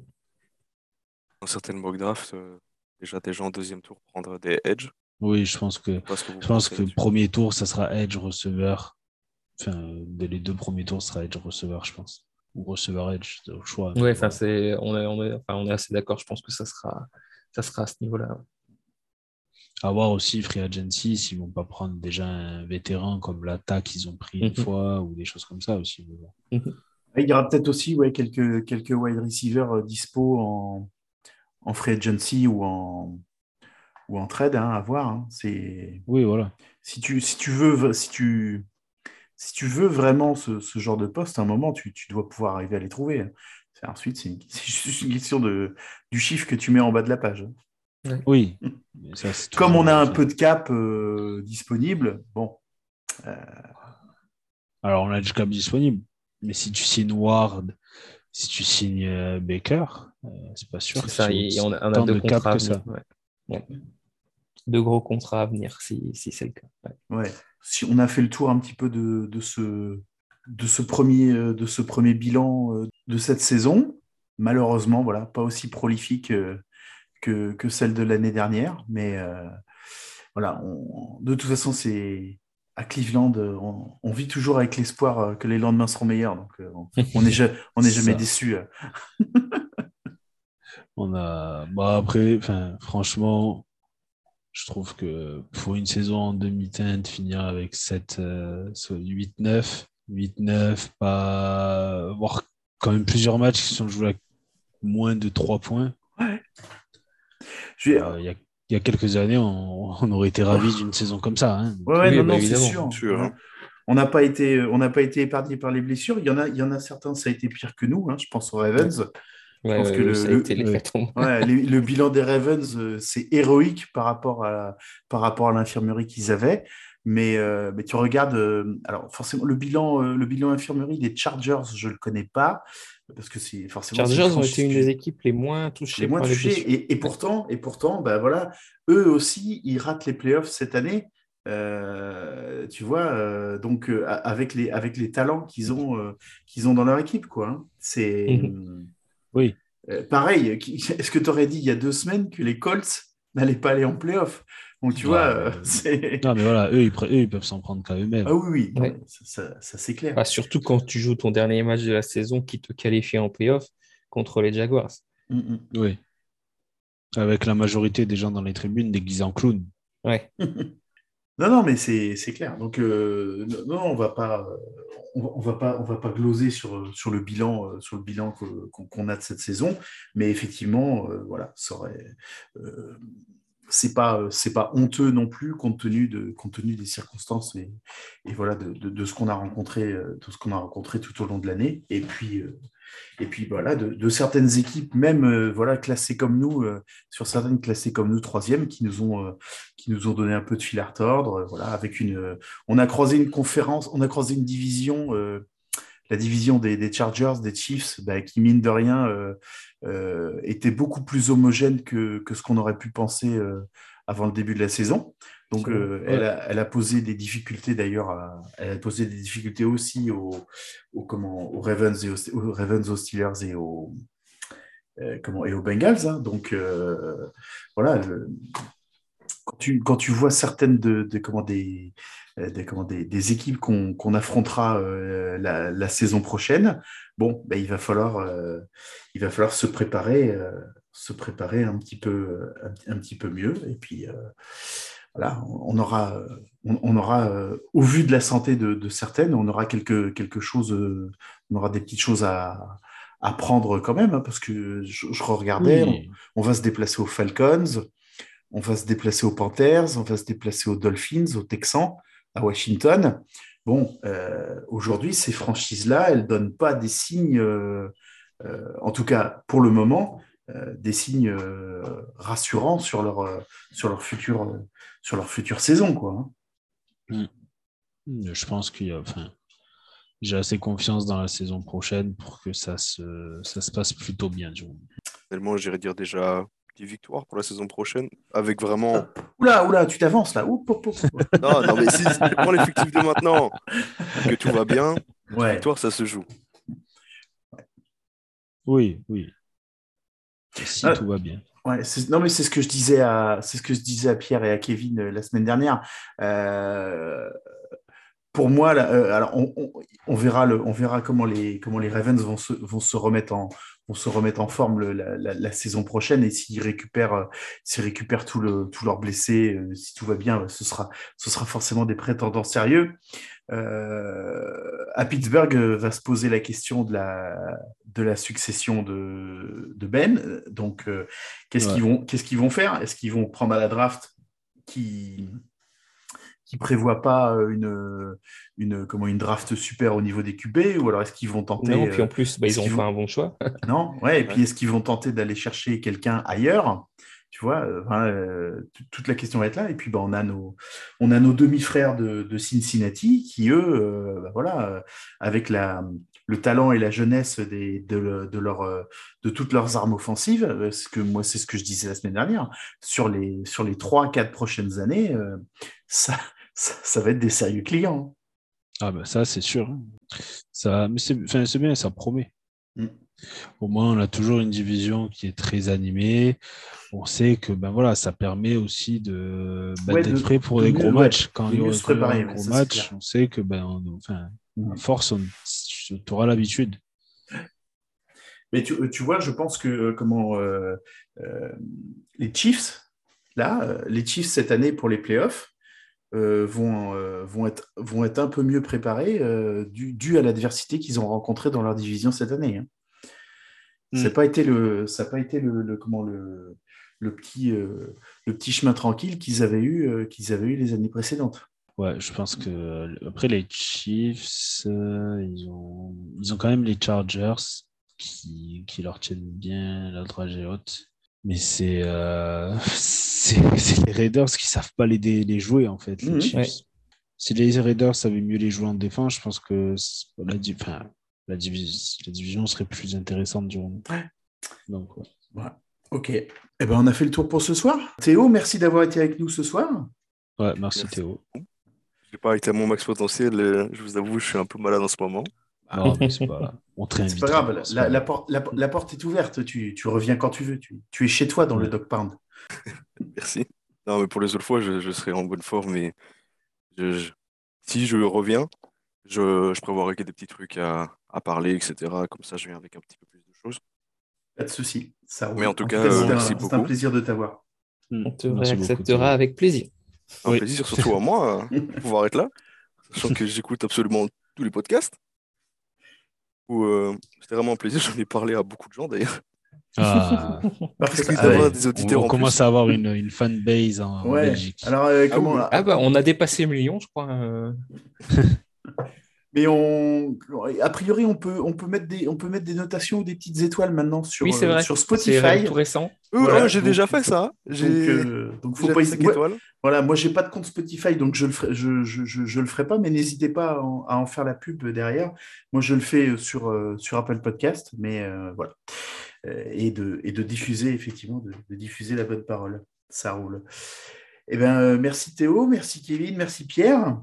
Dans certaines mock drafts, euh, déjà des gens en deuxième tour prendre des edge. Oui, je pense que, je pense que premier tour, ça sera edge receveur. Enfin, dès les deux premiers tours, ça sera edge receveur, je pense. Ou receveur edge, au choix. Oui, enfin, c'est, on, est, on, est, enfin, on est assez d'accord. Je pense que ça sera, ça sera à ce niveau-là à voir aussi Free Agency s'ils vont pas prendre déjà un vétéran comme l'attaque qu'ils ont pris une mhm. fois ou des choses comme ça aussi. Mhm. Il y aura peut-être aussi ouais, quelques, quelques wide receivers euh, dispo en, en free agency ou en, ou en trade hein, à voir. hein. C'est Oui, voilà. si tu, si tu veux si tu si tu veux vraiment ce, ce genre de poste, à un moment, tu, tu dois pouvoir arriver à les trouver. hein. Ensuite, c'est une- c'est juste une question de, du chiffre que tu mets en bas de la page. Oui. Ça, c'est Comme on a un peu de cap euh, disponible, bon, Alors, on a du cap disponible. Mais si tu signes Ward, si tu signes euh, Baker, euh, c'est pas sûr. Ça, aies on a, on a deux de cap contrats à que ça. venir. ouais. Ouais. Deux gros contrats à venir, si, si c'est le cas. ouais. ouais. Si on a fait le tour un petit peu de, de ce, de, ce premier, euh, de ce premier bilan euh, de cette saison, malheureusement, voilà, pas aussi prolifique euh, que, que celle de l'année dernière, mais euh, voilà, on- de toute façon, c'est à Cleveland, euh, on, on vit toujours avec l'espoir euh, que les lendemains seront meilleurs, donc on- n'est ja- on n'est jamais déçu. On a. Bah après, franchement, je trouve que pour une saison en demi-teinte, finir avec 7, euh, 8-9, 8-9, pas avoir quand même plusieurs matchs qui sont joués à moins de 3 points. Je vais- Euh, Il y, a, il y a quelques années, on, on aurait été ravis d'une saison comme ça. hein. Ouais, ouais, Oui, non, bah, non, c'est sûr. Sûr, hein. On n'a pas été, on n'a pas été épargné par les blessures. Il y en a, il y en a certains, ça a été pire que nous. hein. Je pense aux Ravens. Ouais, pense ouais, que le- bilan des Ravens, euh, c'est héroïque par rapport à, par rapport à l'infirmerie qu'ils avaient. Mais, euh, mais tu regardes, euh, alors forcément, le bilan, euh, le bilan infirmerie des Chargers, je ne le connais pas, parce que c'est forcément. Chargers ont été une des équipes les moins touchées les moins les blessures. Et, et pourtant, et pourtant bah voilà, eux aussi, ils ratent les playoffs cette année. Euh, tu vois, euh, donc euh, avec, les, avec les talents qu'ils ont, qu'ils ont dans leur équipe, quoi. hein. C'est Oui. euh, pareil. Est-ce que tu aurais dit il y a deux semaines que les Colts n'allaient pas aller en playoff? Donc tu Ouais, vois, euh, euh, c'est. Non, mais voilà, eux, ils, pre- eux, ils peuvent s'en prendre qu'à eux-mêmes. Ah oui, oui, Ouais. ça, ça- ça, c'est clair. Bah, surtout quand tu joues ton dernier match de la saison qui te qualifie en playoff contre les Jaguars. Mm, mm. Oui. Avec la majorité des gens dans les tribunes déguisés en clown. Ouais. Non, non, mais c'est c'est clair. Donc, euh, non, on va pas, euh, on, va- pas, on va pas gloser sur, sur le bilan, euh, sur le bilan que- qu'on qu'on a de cette saison. Mais effectivement, euh, voilà, ça aurait, euh, c'est pas, euh, c'est pas honteux non plus compte tenu de, compte tenu des circonstances et, et voilà de, de- ce qu'on a rencontré, euh, de ce qu'on a rencontré tout au long de l'année. Et puis, euh, et puis voilà, de, certaines équipes, même voilà classées comme nous, sur certaines classées comme nous troisième, qui nous ont, qui nous ont donné un peu de fil à retordre. voilà, avec une, on a croisé une conférence, on a croisé une division, la division des, Chargers, des Chiefs, bah, qui mine de rien euh, était beaucoup plus homogène que, que ce qu'on aurait pu penser euh, avant le début de la saison. Donc, euh, elle, a, elle a posé des difficultés d'ailleurs, elle a posé des difficultés aussi aux, aux, comment, aux Ravens et aux, aux Ravens, aux Steelers et aux, euh, comment, et aux Bengals. hein. Donc, euh, voilà, le- quand tu, quand tu vois certaines de, de- comment, des, des, comment, des, des équipes qu'on qu'on affrontera euh, la, la saison prochaine, bon, ben, il, va falloir, euh, il va falloir se préparer, euh, se préparer un petit peu, un, un petit peu mieux. Et puis, euh, voilà, on aura, euh, on, on aura euh, au vu de la santé de, de certaines, on aura quelque, quelque chose, euh, on aura des petites choses à, à prendre quand même, hein, parce que je, je regardais, on, Oui. on va se déplacer aux Falcons, on va se déplacer aux Panthers, on va se déplacer aux Dolphins, aux Texans, à Washington. Bon, euh, aujourd'hui, ces franchises-là, elles ne donnent pas des signes, euh, euh, en tout cas pour le moment, euh, des signes euh, rassurants sur leur, euh, sur leur future, euh, sur leur future saison. Quoi, hein. Je pense qu'il y a. Enfin, j'ai assez confiance dans la saison prochaine pour que ça se, ça se passe plutôt bien. du coup. Tellement, j'irais dire déjà 10 victoires pour la saison prochaine, avec vraiment. Oula, oula, tu t'avances là. Oup, oup, oup. Non, non, mais si, si tu prends l'effectif de maintenant, que tout va bien, Ouais. victoire, ça se joue. Oui, oui. Si Ah. tout va bien. Ouais, non mais c'est ce que je disais à c'est ce que je disais à Pierre et à Kevin euh, la semaine dernière. Euh, pour moi, là, euh, alors on, on- on verra le, on verra comment les comment les Ravens vont se vont se remettre en vont se remettre en forme le- la, la- la saison prochaine. Et s'ils récupèrent, euh, s'ils récupèrent tout le, tous leurs blessés, euh, si tout va bien, ce sera, ce sera forcément des prétendants sérieux. Euh, à Pittsburgh, euh, va se poser la question de la, de la succession de, de Ben. Donc, euh, qu'est-ce Ouais. qu'ils vont, qu'est-ce qu'ils vont faire? Est-ce qu'ils vont prendre à la draft qui qui prévoit pas euh, une, une, comment, une draft super au niveau des QB ou alors est-ce qu'ils vont tenter Non, puis euh, en plus, bah, ils ont vont- pas un bon choix. non, ouais, et puis est-ce qu'ils vont tenter d'aller chercher quelqu'un ailleurs? Tu vois, euh, euh, toute la question va être là. Et puis, bah, on a nos, on a nos demi-frères de, de Cincinnati qui, eux, euh, bah, voilà, euh, avec la, le talent et la jeunesse des, de, le- de, leur, euh, de toutes leurs armes offensives, euh, ce que moi, c'est ce que je disais la semaine dernière, sur les, sur les 3-4 prochaines années, euh, ça, ça, ça va être des sérieux clients. Ah bah ça c'est sûr. Ça, mais c'est enfin, c'est bien, ça promet. Mm. Au moins on a toujours une division qui est très animée. On sait que ben voilà, ça permet aussi de ben, Ouais, d'être de- prêt pour de les mieux- gros ouais, matchs. Quand il y aura un gros ça, match, on sait que ben on- enfin Mm. à force on tu auras l'habitude. Mais tu, tu vois, je pense que euh, comment euh, euh, les Chiefs, là, les Chiefs cette année pour les playoffs euh, vont, euh, vont, être, vont être un peu mieux préparés euh, dû, dû à l'adversité qu'ils ont rencontrée dans leur division cette année. Hein. Mm. Ça n'a pas été le, ça a pas été le, le- comment le, le petit, euh, le petit chemin tranquille qu'ils avaient eu, qu'ils avaient eu les années précédentes. Ouais, je pense que après les Chiefs, ils ont ils ont quand même les Chargers qui, qui leur tiennent bien la dragée haute. Mais c'est euh, c'est les Raiders qui savent pas les, jouer en fait, les Mhm. Chiefs. Ouais. Si les Raiders savaient mieux les jouer en défense, je pense que la, di- enfin, la, divis- la division serait plus intéressante du coup. Donc, ouais. Ok. Eh ben, on a fait le tour pour ce soir. Théo, merci d'avoir été avec nous ce soir. Ouais, merci Merci. Théo. J'ai pas été à mon max potentiel, euh, je vous avoue, je suis un peu malade en ce moment. Non, mais c'est pas, on C'est pas grave, la, la porte, la, la porte est ouverte, tu, tu reviens quand tu veux, tu, tu es chez toi dans le. Dog Pound. Merci. Non, mais pour les autres fois, je, je serai en bonne forme. Je- je- si je reviens, je, je prévoirai qu'il y ait des petits trucs à, à parler, etc. Comme ça, je viens avec un petit peu plus de choses. Pas de souci. Ça roule. Mais en tout cas, c'est euh, un- plaisir de t'avoir. On te Merci réacceptera avec plaisir. Un Oui. plaisir, surtout à moi, de pouvoir être là. Sachant que j'écoute absolument tous les podcasts. Euh, C'était vraiment un plaisir. J'en ai parlé à beaucoup de gens d'ailleurs. Ah, Ah ouais. des on, auditeurs on en commence plus. à avoir une, une fanbase en, en Ouais. Belgique. Alors, euh, Ah comment oui. Ah bah, on a dépassé le million, je crois. euh. Mais on, a priori, on peut, on peut mettre des, on peut mettre des notations ou des petites étoiles maintenant sur, Oui, c'est euh, vrai. sur C'est Spotify. tout récent. Euh, Voilà, oh, j'ai déjà fait ça. Donc, euh, donc faut pas Moi- étoiles. Voilà, moi j'ai pas de compte Spotify, donc je le ferai, je, je, je, je le ferai pas, mais n'hésitez pas à en, à en faire la pub derrière. Moi je le fais sur, euh, sur Apple Podcast, mais euh, voilà. Euh, et, de, et de diffuser, effectivement, de, de diffuser la bonne parole. Ça roule. Eh ben, euh, merci Théo, merci Kevin, merci Pierre.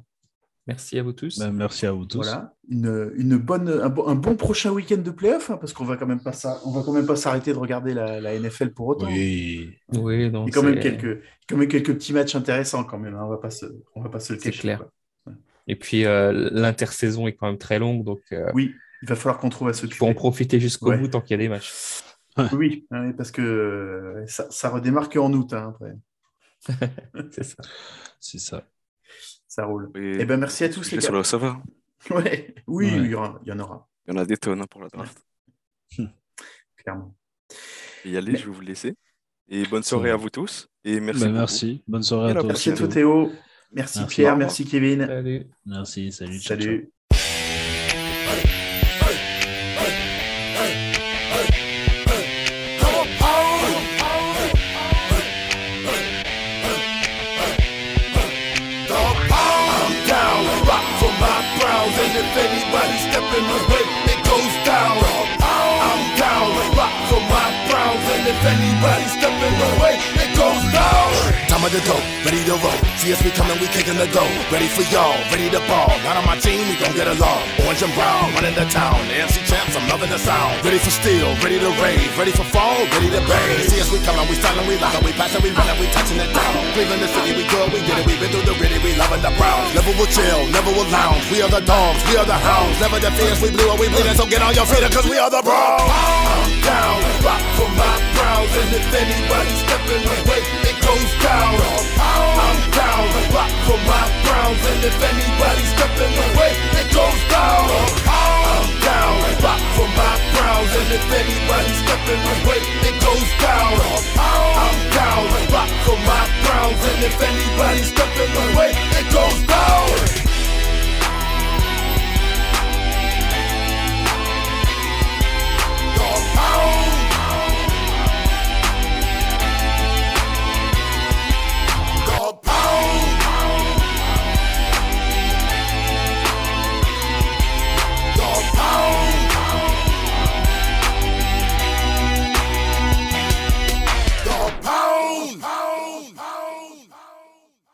Merci à vous tous. Ben, merci à vous tous. Voilà, une, une bonne, un, bon, un bon prochain week-end de playoff, hein, parce qu'on va quand même pas ça, on va quand même pas s'arrêter de regarder la, la NFL pour autant. Oui. Oui, non, Il y a quand même c'est- quelques, quand même quelques petits matchs intéressants quand même. hein, on va pas se, on va pas se le C'est cacher. clair. quoi. Et puis, euh, l'intersaison est quand même très longue, donc euh, Oui, il va falloir qu'on trouve à il faut en s'occuper. profiter jusqu'au Ouais. bout tant qu'il y a des matchs. Oui, hein, parce que euh, ça, ça redémarre qu'en août. hein, après. C'est ça. C'est ça. Ça roule. Et Eh ben, merci à tous les sur gars. le. Ouais. Oui, Ouais. il y, aura- il y en aura, Il y en a des tonnes hein, pour la draft. clairement. Et y aller, Mais- je vais vous laisser. Et bonne soirée à vous tous. Et merci. Ben, merci. Bonne soirée à la toi Merci à toi Théo. Merci, Merci. Pierre, merci Kevin. Salut. Merci. Salut. ciao, ciao. In the way, it goes down. I'm down, rock for my browns, and if anybody step in Of the go, ready to roll. See us we coming, we kicking the dough. Ready for y'all, ready to ball. Not on my team, we gon' get along. Orange and brown, running the town. The MC champs, I'm loving the sound. Ready for steel, ready to rave, ready for fall, ready to bang. See us we coming, we styling, we locking, we passing, we running, we touching it down. Cleveland the city, we good, we did it, we been through the gritty, we loving the Browns. Never will chill, never will lounge. We are the dogs, we are the hounds. Never the fierce, we blue and we bleeding. So get on your feet, cause we are the Browns. I'm down, rock for my Browns. And if anybody stepping away, goes down. I'm down, Rock for my browns, and if anybody's stepping away, it goes down. I'm down, Rock for my browns, and if anybody's stepping away, it goes down. I'm down, Rock for my browns, and if anybody's stepping away, it goes down. Oh!